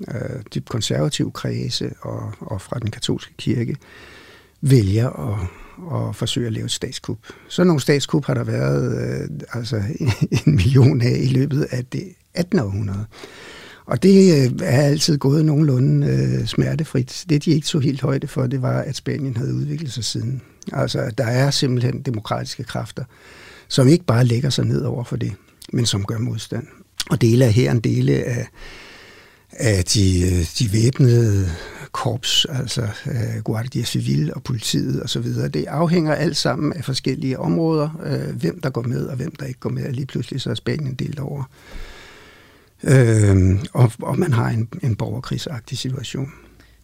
øh, dybt konservative kredse og, og fra den katolske kirke vælger at, at forsøge at lave et statskup. Så nogle statskup har der været øh, altså en million af i løbet af det 18. århundrede. Og det øh, er altid gået nogenlunde øh, smertefrit. Det, de ikke så helt højde for, det var, at Spanien havde udviklet sig siden. Altså, der er simpelthen demokratiske kræfter, som ikke bare lægger sig ned over for det, men som gør modstand. Og dele af her en dele af af de, øh, de væbnede korps, altså uh, Guardia Civil og politiet osv. Det afhænger alt sammen af forskellige områder, uh, hvem der går med og hvem der ikke går med. Lige pludselig så er Spanien delt over. Uh, og, og man har en, en borgerkrigsagtig situation.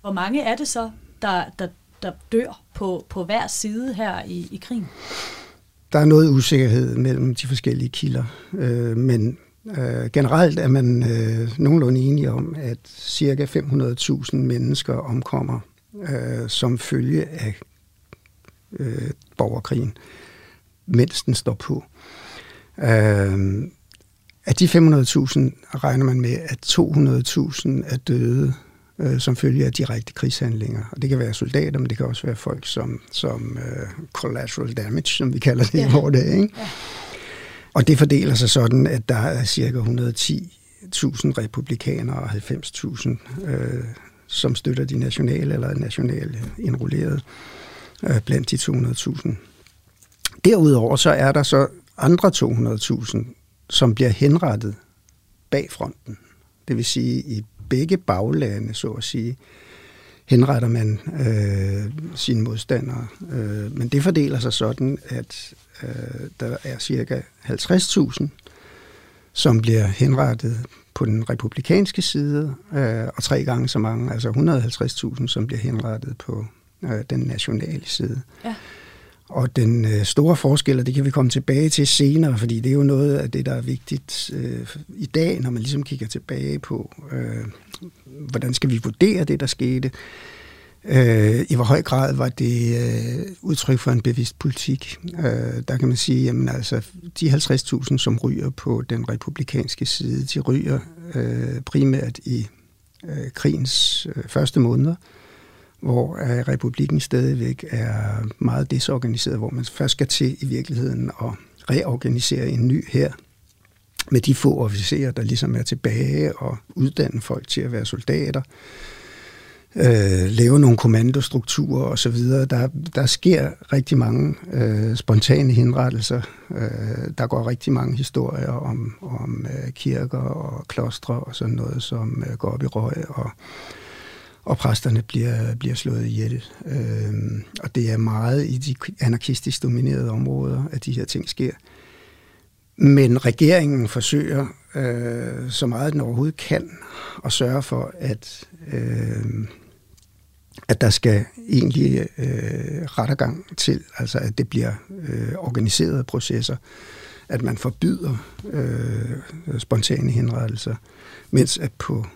Hvor mange er det så, der, der der dør på, på hver side her i, i krigen? Der er noget usikkerhed mellem de forskellige kilder, øh, men øh, generelt er man øh, nogenlunde enige om, at cirka 500.000 mennesker omkommer øh, som følge af øh, borgerkrigen, mens den står på. Øh, af de 500.000 regner man med, at 200.000 er døde øh, som følge af direkte krigshandlinger. Og det kan være soldater, men det kan også være folk som, som uh, collateral damage, som vi kalder det ja. i vores dag. Ikke? Ja. Og det fordeler sig sådan, at der er cirka 110.000 republikanere og 90.000, øh, som støtter de nationale eller nationale indrullerede øh, blandt de 200.000. Derudover så er der så andre 200.000, som bliver henrettet bag fronten. Det vil sige i begge baglande, så at sige, henretter man øh, sine modstandere. Øh, men det fordeler sig sådan, at øh, der er cirka 50.000, som bliver henrettet på den republikanske side, øh, og tre gange så mange, altså 150.000, som bliver henrettet på øh, den nationale side. Ja. Og den øh, store forskel, og det kan vi komme tilbage til senere, fordi det er jo noget af det, der er vigtigt øh, i dag, når man ligesom kigger tilbage på, øh, hvordan skal vi vurdere det, der skete. Øh, I hvor høj grad var det øh, udtryk for en bevidst politik. Øh, der kan man sige, jamen altså, de 50.000, som ryger på den republikanske side, de ryger øh, primært i øh, krigens øh, første måneder, hvor øh, republikken stadigvæk er meget desorganiseret, hvor man først skal til i virkeligheden at reorganisere en ny her med de få officerer, der ligesom er tilbage og uddanne folk til at være soldater øh, øh, lave nogle kommandostrukturer osv. Der, der sker rigtig mange øh, spontane henrettelser. Øh, der går rigtig mange historier om, om øh, kirker og klostre og sådan noget, som øh, går op i røg, og, og præsterne bliver, bliver slået ihjel. Øh, og det er meget i de anarkistisk dominerede områder, at de her ting sker. Men regeringen forsøger øh, så meget den overhovedet kan at sørge for, at øh, at der skal egentlig øh, rettergang til, altså at det bliver øh, organiserede processer, at man forbyder øh, spontane henrettelser, mens at på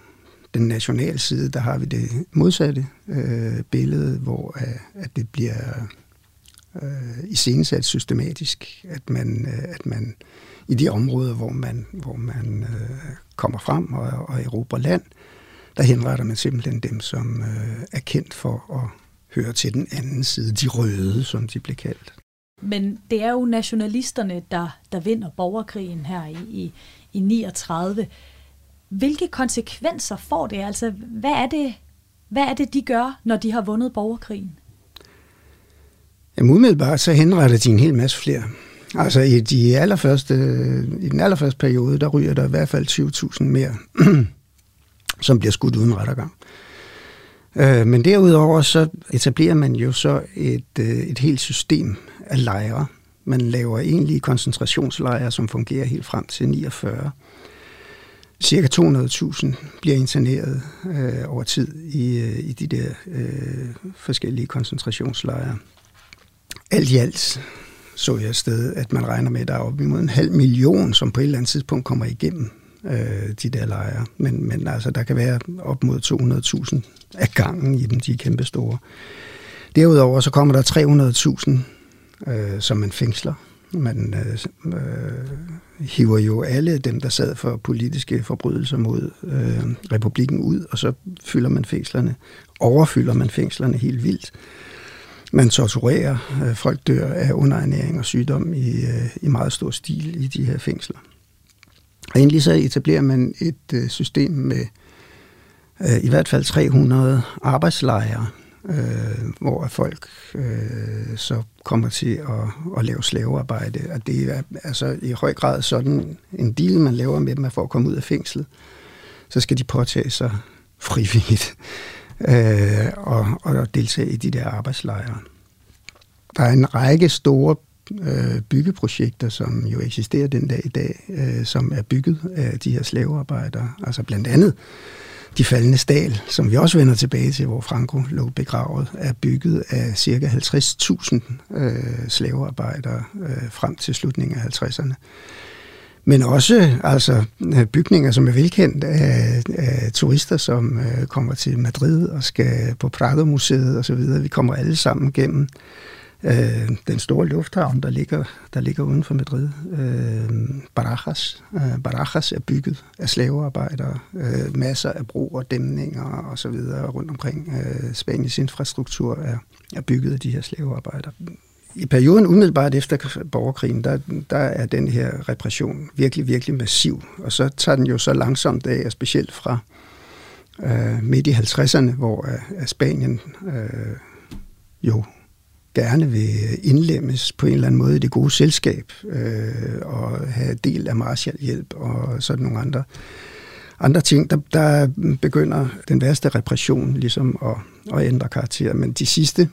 den nationale side, der har vi det modsatte øh, billede, hvor øh, at det bliver øh, iscenesat systematisk, at man, øh, at man i de områder, hvor man, hvor man øh, kommer frem og, og erobrer land, øh, der henretter man simpelthen dem, som øh, er kendt for at høre til den anden side, de røde, som de blev kaldt. Men det er jo nationalisterne, der, der vinder borgerkrigen her i, i, i 39. Hvilke konsekvenser får det? Altså, hvad er det, hvad er det, de gør, når de har vundet borgerkrigen? Jamen umiddelbart så henretter de en hel masse flere. Altså i, de allerførste, i den allerførste periode, der ryger der i hvert fald 20.000 mere som bliver skudt uden rettergang. Øh, men derudover så etablerer man jo så et, øh, et helt system af lejre. Man laver egentlige koncentrationslejre, som fungerer helt frem til 49. Cirka 200.000 bliver interneret øh, over tid i, øh, i de der øh, forskellige koncentrationslejre. Alt i alt så jeg et sted, at man regner med, at der er op imod en halv million, som på et eller andet tidspunkt kommer igennem øh, de der lejre. Men, men altså, der kan være op mod 200.000 af gangen i dem, de er kæmpe store. Derudover så kommer der 300.000, øh, som man fængsler. Man øh, øh, hiver jo alle dem, der sad for politiske forbrydelser mod øh, republikken ud, og så fylder man fængslerne. Overfylder man fængslerne helt vildt. Man torturerer. Øh, folk dør af underernæring og sygdom i, øh, i meget stor stil i de her fængsler. Og endelig så etablerer man et øh, system med øh, i hvert fald 300 arbejdslejre, øh, hvor folk øh, så kommer til at, at lave slavearbejde. Og det er altså i høj grad sådan en deal, man laver med dem, at for at komme ud af fængslet, så skal de påtage sig frivilligt øh, og, og deltage i de der arbejdslejre. Der er en række store øh, byggeprojekter, som jo eksisterer den dag i dag, øh, som er bygget af de her slavearbejdere. Altså blandt andet de faldende stal, som vi også vender tilbage til, hvor Franco lå begravet, er bygget af ca. 50.000 øh, slavearbejdere øh, frem til slutningen af 50'erne. Men også altså, øh, bygninger, som er velkendt af, af turister, som øh, kommer til Madrid og skal på Prado-museet osv. Vi kommer alle sammen gennem øh, den store lufthavn, der ligger, der ligger uden for Madrid. Øh, Barajas. Øh, Barajas er bygget af slavearbejdere. Øh, masser af broer, dæmninger og så videre rundt omkring. Øh, Spaniens infrastruktur er, er bygget af de her slavearbejdere. I perioden umiddelbart efter borgerkrigen, der, der er den her repression virkelig, virkelig massiv. Og så tager den jo så langsomt af, og specielt fra øh, midt i 50'erne, hvor øh, Spanien øh, jo gerne vil indlemmes på en eller anden måde i det gode selskab øh, og have del af Marshallhjælp og sådan nogle andre, andre ting, der, der begynder den værste repression ligesom at, at ændre karakter. Men de sidste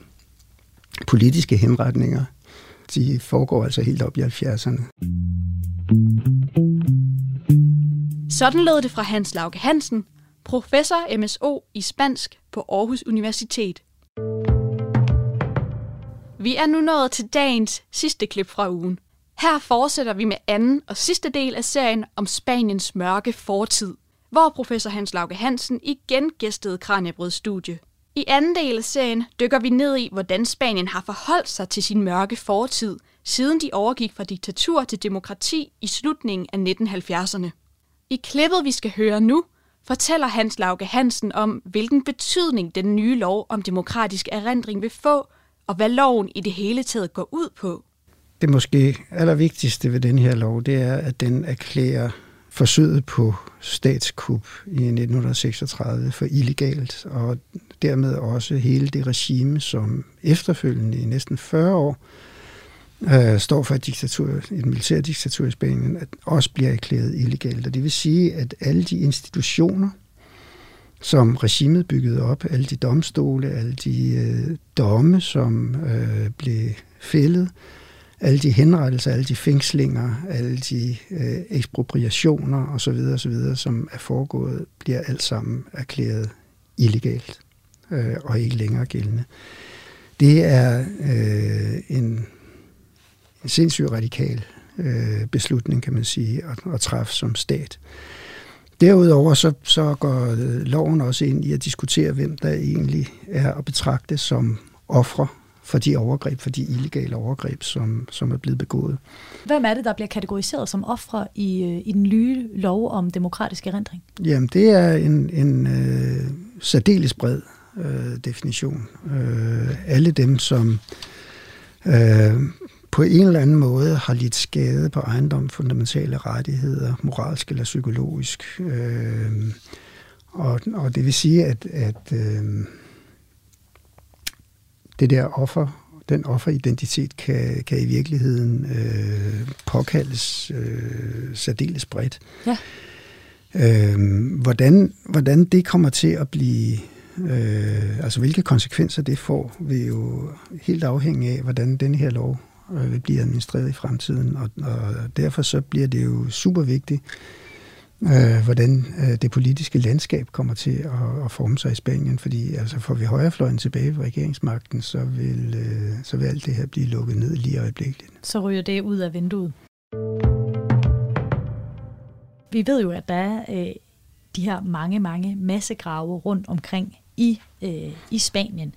politiske henretninger, de foregår altså helt op i 70'erne. Sådan lød det fra Hans Lauke Hansen, professor MSO i spansk på Aarhus Universitet. Vi er nu nået til dagens sidste klip fra ugen. Her fortsætter vi med anden og sidste del af serien om Spaniens mørke fortid, hvor professor Hans Lauke Hansen igen gæstede Kranjebrøds studie. I anden del af serien dykker vi ned i, hvordan Spanien har forholdt sig til sin mørke fortid, siden de overgik fra diktatur til demokrati i slutningen af 1970'erne. I klippet, vi skal høre nu, fortæller Hans Lauke Hansen om, hvilken betydning den nye lov om demokratisk erindring vil få og hvad loven i det hele taget går ud på. Det måske allervigtigste ved den her lov, det er, at den erklærer forsøget på statskup i 1936 for illegalt, og dermed også hele det regime, som efterfølgende i næsten 40 år øh, står for et, diktatur, et militærdiktatur i Spanien, at også bliver erklæret illegalt. Og det vil sige, at alle de institutioner, som regimet byggede op, alle de domstole, alle de øh, domme, som øh, blev fældet, alle de henrettelser, alle de fængslinger, alle de øh, ekspropriationer osv., osv., som er foregået, bliver alt sammen erklæret illegalt øh, og ikke længere gældende. Det er øh, en, en sindssygt radikal øh, beslutning, kan man sige, at, at træffe som stat. Derudover så, så går øh, loven også ind i at diskutere, hvem der egentlig er at betragte som ofre for de overgreb, for de illegale overgreb, som, som er blevet begået. Hvem er det, der bliver kategoriseret som ofre i, øh, i den nye lov om demokratisk erindring? Jamen, det er en, en øh, særdeles bred øh, definition. Øh, alle dem, som øh, på en eller anden måde har lidt skade på ejendom, fundamentale rettigheder, moralsk eller psykologisk. Øh, og, og det vil sige, at, at øh, det der offer, den offeridentitet kan, kan i virkeligheden øh, påkaldes øh, særdeles bredt. Ja. Øh, hvordan, hvordan det kommer til at blive, øh, altså hvilke konsekvenser det får, vil jo helt afhænge af, hvordan den her lov Øh, vil blive administreret i fremtiden. Og, og derfor så bliver det jo super vigtigt, øh, hvordan øh, det politiske landskab kommer til at, at forme sig i Spanien. Fordi altså, får vi højrefløjen tilbage ved regeringsmagten, så vil, øh, så vil alt det her blive lukket ned lige øjeblikkeligt. Så ryger det ud af vinduet. Vi ved jo, at der er øh, de her mange, mange massegrave rundt omkring i, øh, i Spanien.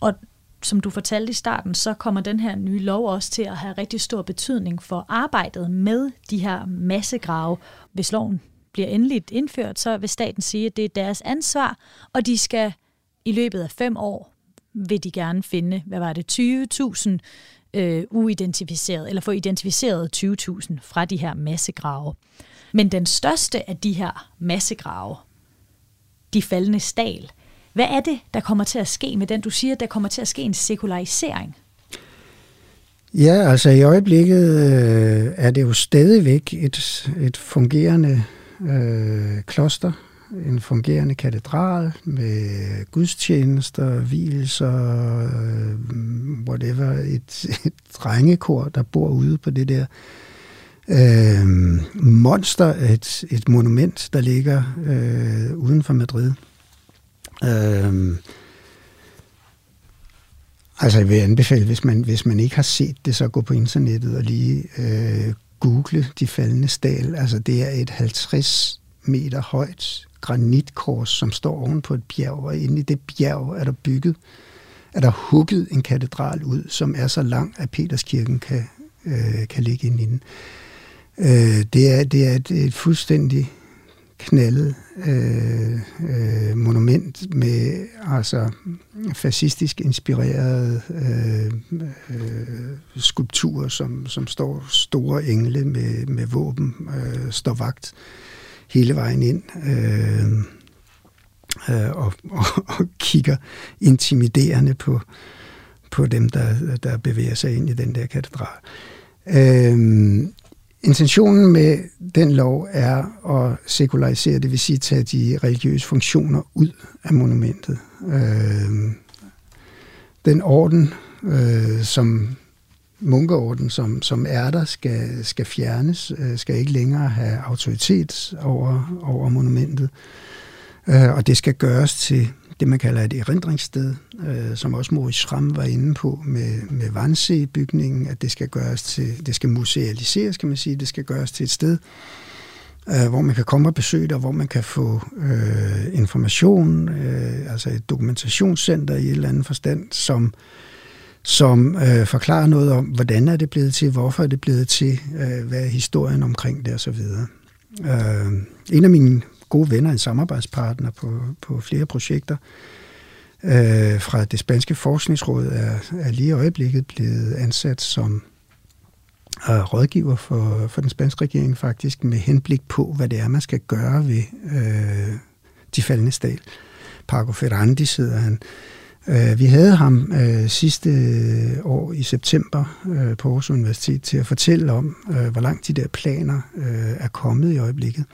Og som du fortalte i starten, så kommer den her nye lov også til at have rigtig stor betydning for arbejdet med de her massegrave. Hvis loven bliver endeligt indført, så vil staten sige, at det er deres ansvar, og de skal i løbet af fem år, vil de gerne finde, hvad var det, 20.000 øh, uidentificeret, eller få identificeret 20.000 fra de her massegrave. Men den største af de her massegrave, de faldende stal, hvad er det, der kommer til at ske med den? Du siger, der kommer til at ske en sekularisering. Ja, altså i øjeblikket øh, er det jo stadigvæk et, et fungerende øh, kloster, en fungerende katedral med gudstjenester, hvilser, øh, whatever, et, et drengekor, der bor ude på det der Øh, Monster et, et monument, der ligger øh, uden for Madrid. Øh, altså jeg vil anbefale, hvis man, hvis man ikke har set det, så gå på internettet og lige øh, google de faldende stal. Altså det er et 50 meter højt granitkors, som står oven på et bjerg, og inde i det bjerg er der bygget, er der hugget en katedral ud, som er så lang, at Peterskirken kan, øh, kan ligge inde i den. Øh, det, er, det er et, et fuldstændig knaldet øh, øh, monument med altså fascistisk inspirerede øh, øh, skulpturer, som, som står store engle med, med våben, øh, står vagt hele vejen ind øh, øh, og, og, og kigger intimiderende på, på dem, der, der bevæger sig ind i den der katedral. Øh, Intentionen med den lov er at sekularisere, det vil sige tage de religiøse funktioner ud af monumentet. Øh, den orden, øh, som munkeorden, som, som er der, skal, skal fjernes, øh, skal ikke længere have autoritet over, over monumentet. Øh, og det skal gøres til det, man kalder et erindringssted, øh, som også Moritz Schramm var inde på med, med Vansee-bygningen, at det skal gøres til, det skal musealiseres, kan man sige, det skal gøres til et sted, øh, hvor man kan komme og besøge det, og hvor man kan få øh, information, øh, altså et dokumentationscenter i et eller andet forstand, som, som øh, forklarer noget om, hvordan er det blevet til, hvorfor er det blevet til, øh, hvad er historien omkring det osv. Øh, en af mine gode venner, en samarbejdspartner på, på flere projekter øh, fra det spanske forskningsråd, er, er lige i øjeblikket blevet ansat som øh, rådgiver for, for den spanske regering faktisk, med henblik på, hvad det er, man skal gøre ved øh, de faldende stal. Paco Ferrandi sidder han. Øh, vi havde ham øh, sidste øh, år i september øh, på Aarhus Universitet til at fortælle om, øh, hvor langt de der planer øh, er kommet i øjeblikket.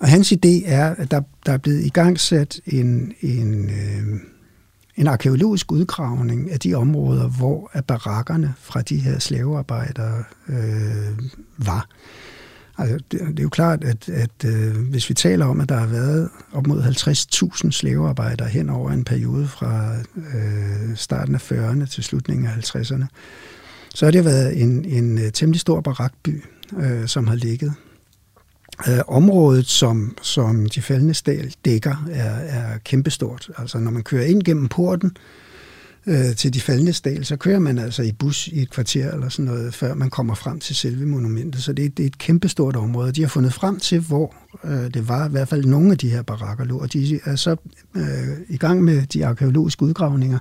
Og hans idé er, at der, der er blevet igangsat en, en, øh, en arkeologisk udgravning af de områder, hvor at barakkerne fra de her slavearbejdere øh, var. Altså, det, det er jo klart, at, at øh, hvis vi taler om, at der har været op mod 50.000 slavearbejdere hen over en periode fra øh, starten af 40'erne til slutningen af 50'erne, så har det været en, en øh, temmelig stor barakby, øh, som har ligget Øh, området, som, som de faldende stal dækker, er, er kæmpestort. Altså når man kører ind gennem porten øh, Øh, til de faldende stal, så kører man altså i bus i et kvarter eller sådan noget, før man kommer frem til selve monumentet. Så det, er, det er et kæmpestort område. De har fundet frem til, hvor øh, det var i hvert fald nogle af de her barakker lå, og de er så øh, i gang med de arkeologiske udgravninger,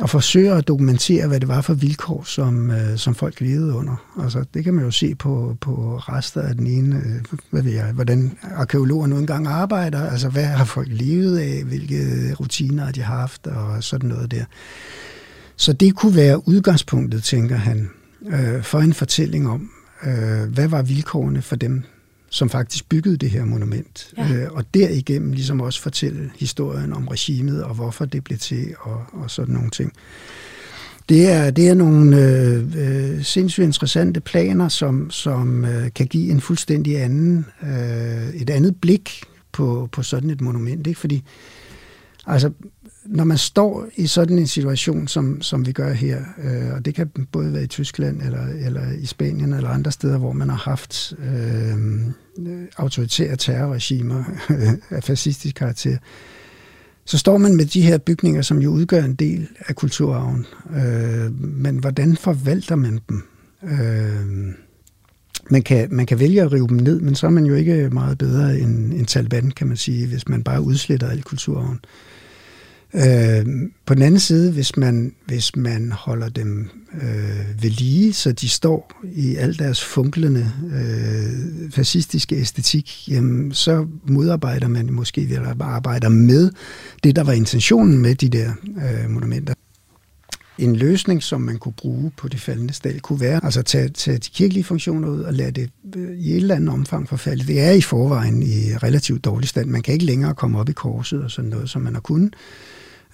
og forsøger at dokumentere, hvad det var for vilkår, som, øh, som folk levede under. Altså, det kan man jo se på, på rester af den ene, øh, hvad ved jeg, hvordan arkeologer nu engang arbejder, altså hvad har folk levet af, hvilke rutiner de har haft, og sådan noget der. Så det kunne være udgangspunktet, tænker han, øh, for en fortælling om, øh, hvad var vilkårene for dem, som faktisk byggede det her monument. Ja. Øh, og derigennem ligesom også fortælle historien om regimet, og hvorfor det blev til, og, og sådan nogle ting. Det er, det er nogle øh, øh, sindssygt interessante planer, som, som øh, kan give en fuldstændig anden, øh, et andet blik på, på sådan et monument. Ikke? Fordi altså, når man står i sådan en situation, som, som vi gør her, øh, og det kan både være i Tyskland eller, eller i Spanien eller andre steder, hvor man har haft øh, Øh, autoritære terrorregimer af fascistisk karakter, så står man med de her bygninger, som jo udgør en del af kulturarven. Øh, men hvordan forvalter man dem? Øh, man kan, man kan vælge at rive dem ned, men så er man jo ikke meget bedre end, end Taliban, kan man sige, hvis man bare udsletter al kulturarven. Øh, Øh, på den anden side, hvis man, hvis man holder dem øh, ved lige, så de står i al deres funklende øh, fascistiske æstetik, jamen, så modarbejder man måske, eller arbejder med det, der var intentionen med de der øh, monumenter. En løsning, som man kunne bruge på det faldende stal, kunne være altså tage, tage de kirkelige funktioner ud og lade det øh, i et eller andet omfang forfalde. Det er i forvejen i relativt dårlig stand. Man kan ikke længere komme op i korset og sådan noget, som man har kunnet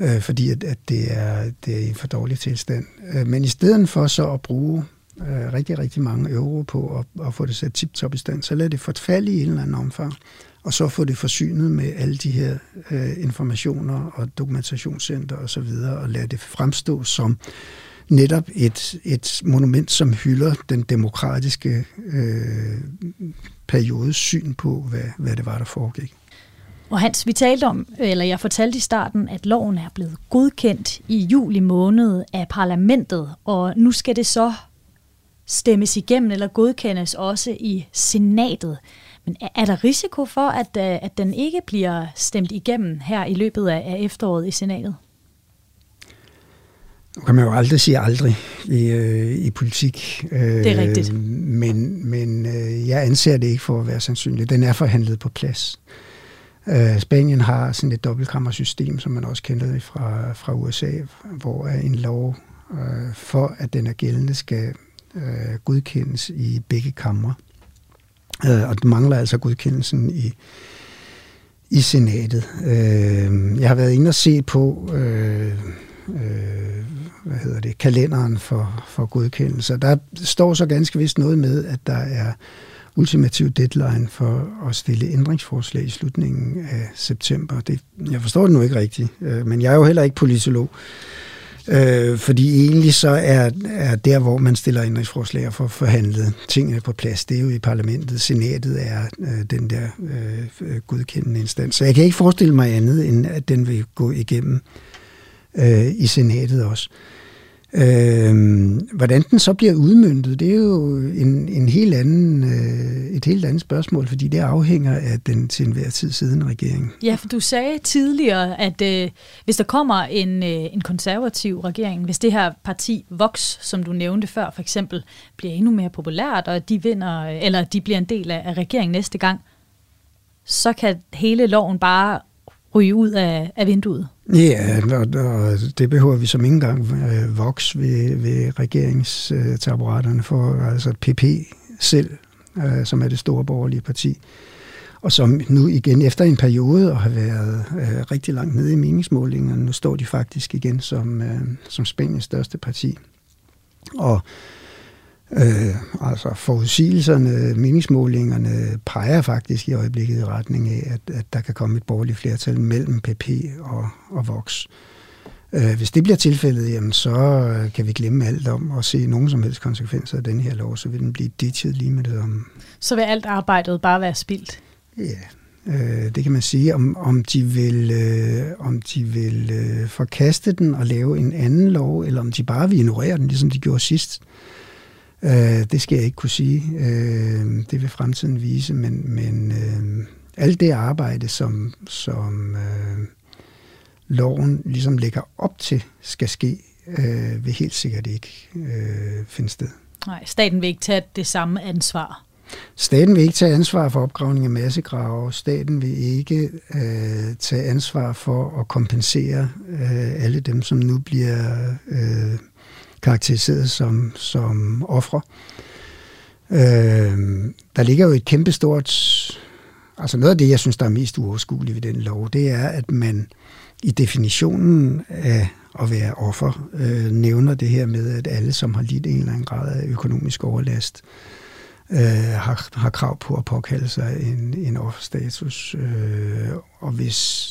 øh, fordi at, at det, er, det er i for dårlig tilstand. Øh, men i stedet for så at bruge øh, rigtig, rigtig mange euro på at, at få det sat tip-top i stand. Så lad det forfalde i en eller anden omfang, og så få det forsynet med alle de her øh, informationer og dokumentationscenter osv., og, så videre, og lad det fremstå som netop et, et monument, som hylder den demokratiske øh, periodes syn på, hvad, hvad det var, der foregik. Og Hans, vi talte om, eller jeg fortalte i starten, at loven er blevet godkendt i juli måned af parlamentet, og nu skal det så stemmes igennem eller godkendes også i senatet. Men er der risiko for, at, øh, at den ikke bliver stemt igennem her i løbet af efteråret i senatet? Nu kan man jo aldrig sige aldrig i, øh, i politik. Det er rigtigt. Øh, men men øh, jeg anser det ikke for at være sandsynligt. Den er forhandlet på plads. Øh, Øh, Spanien har sådan et dobbeltkammersystem, som man også kender det fra, fra USA, hvor en lov øh, for, at den er gældende, skal øh, godkendes i begge kamre. Øh, og den mangler altså godkendelsen i, i senatet. Øh, jeg har været inde og se på øh, øh, hvad hedder det, kalenderen for, for godkendelse. Der står så ganske vist noget med, at der er ultimative deadline for at stille ændringsforslag i slutningen af september. Det, jeg forstår det nu ikke rigtigt, øh, men jeg er jo heller ikke politolog. Øh, fordi egentlig så er, er der, hvor man stiller ændringsforslag for forhandlet tingene på plads, det er jo i parlamentet. Senatet er øh, den der øh, godkendende instans. Så jeg kan ikke forestille mig andet, end at den vil gå igennem øh, i senatet også. Øh, Øh, hvordan den så bliver udmyndtet, det er jo en, en helt anden, øh, et helt andet spørgsmål, fordi det afhænger af den til enhver tid siden regering. Ja, for du sagde tidligere, at øh, hvis der kommer en, øh, en konservativ regering, hvis det her parti Vox, som du nævnte før for eksempel, bliver endnu mere populært, og de vinder, eller de bliver en del af, af regeringen næste gang, så kan hele loven bare ryge ud af, af vinduet. Ja, og, og det behøver vi som ikke engang øh, voks ved, ved regeringstaburetterne for, altså PP selv, øh, som er det store borgerlige parti, og som nu igen efter en periode og har været øh, rigtig langt nede i meningsmålingerne, nu står de faktisk igen som, øh, som Spaniens største parti. Og Øh, altså forudsigelserne, meningsmålingerne peger faktisk i øjeblikket i retning af, at, at der kan komme et borgerligt flertal mellem PP og, og Vox. Øh, hvis det bliver tilfældet, jamen, så øh, kan vi glemme alt om at se nogen som helst konsekvenser af den her lov, så vil den blive ditchet lige med det om. Så vil alt arbejdet bare være spildt? Ja, øh, det kan man sige. Om, om de vil, øh, om de vil øh, forkaste den og lave en anden lov, eller om de bare vil ignorere den, ligesom de gjorde sidst. Øh, det skal jeg ikke kunne sige. Øh, det vil fremtiden vise, men, men øh, alt det arbejde, som, som øh, loven ligesom lægger op til, skal ske, øh, vil helt sikkert ikke øh, finde sted. Nej, staten vil ikke tage det samme ansvar. Staten vil ikke tage ansvar for opgravning af massegrave. Staten vil ikke øh, tage ansvar for at kompensere øh, alle dem, som nu bliver øh, karakteriseret som, som ofre. Øh, der ligger jo et kæmpestort... Altså noget af det, jeg synes, der er mest uoverskueligt ved den lov, det er, at man i definitionen af at være offer øh, nævner det her med, at alle, som har lidt en eller anden grad af økonomisk overlast, øh, har, har krav på at påkalde sig en, en offerstatus. Øh, og hvis,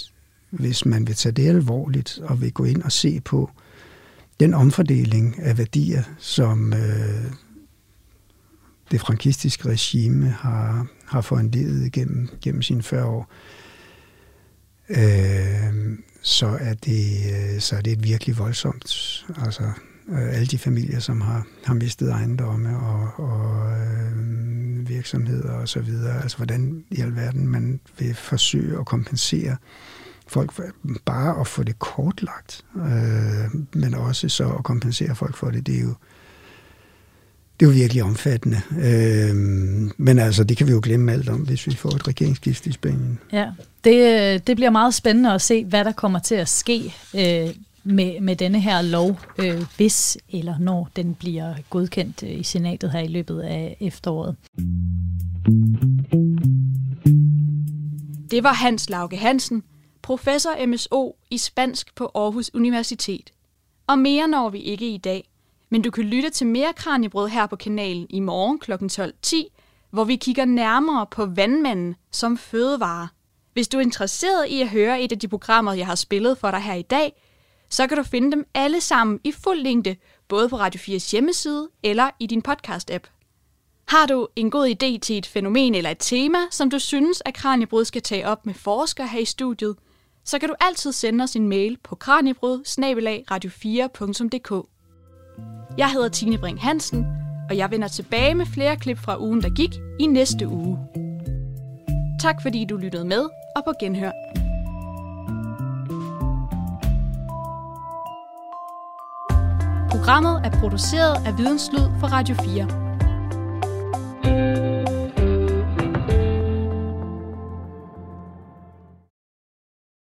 hvis man vil tage det alvorligt og vil gå ind og se på, øh, den omfordeling af værdier, som øh, det frankistiske regime har, har foranledet gennem, gennem sine 40 år, øh, så, er det, øh, så er det et virkelig voldsomt. Altså, øh, alle de familier, som har, har mistet ejendomme og, og øh, virksomheder og så videre. Altså, hvordan i alverden man vil forsøge at kompensere øh, folk for, bare at få det kortlagt, øh, men også så at kompensere folk for det, det er jo, det er jo virkelig omfattende. Øh, men altså, det kan vi jo glemme alt om, hvis vi får et regeringsskift i Spanien. Ja, det, det bliver meget spændende at se, hvad der kommer til at ske øh, med, med denne her lov, øh, hvis eller når den bliver godkendt øh, i senatet her i løbet af efteråret. Det var Hans Lauke Hansen, professor MSO i spansk på Aarhus Universitet. Og mere når vi ikke i dag. Men du kan lytte til mere Kranjebrød her på kanalen i morgen kl. 12.10, hvor vi kigger nærmere på vandmanden som fødevare. Hvis du er interesseret i at høre et af de programmer, jeg har spillet for dig her i dag, så kan du finde dem alle sammen i fuld længde, både på Radio 4's hjemmeside eller i din podcast-app. Har du en god idé til et fænomen eller et tema, som du synes, at Kranjebrud skal tage op med forskere her i studiet, så kan du altid sende os en mail på kranjebrud radio4.dk. Jeg hedder Tine Bring Hansen, og jeg vender tilbage med flere klip fra ugen, der gik i næste uge. Tak fordi du lyttede med, og på genhør. Programmet er produceret af Videnslyd for Radio 4.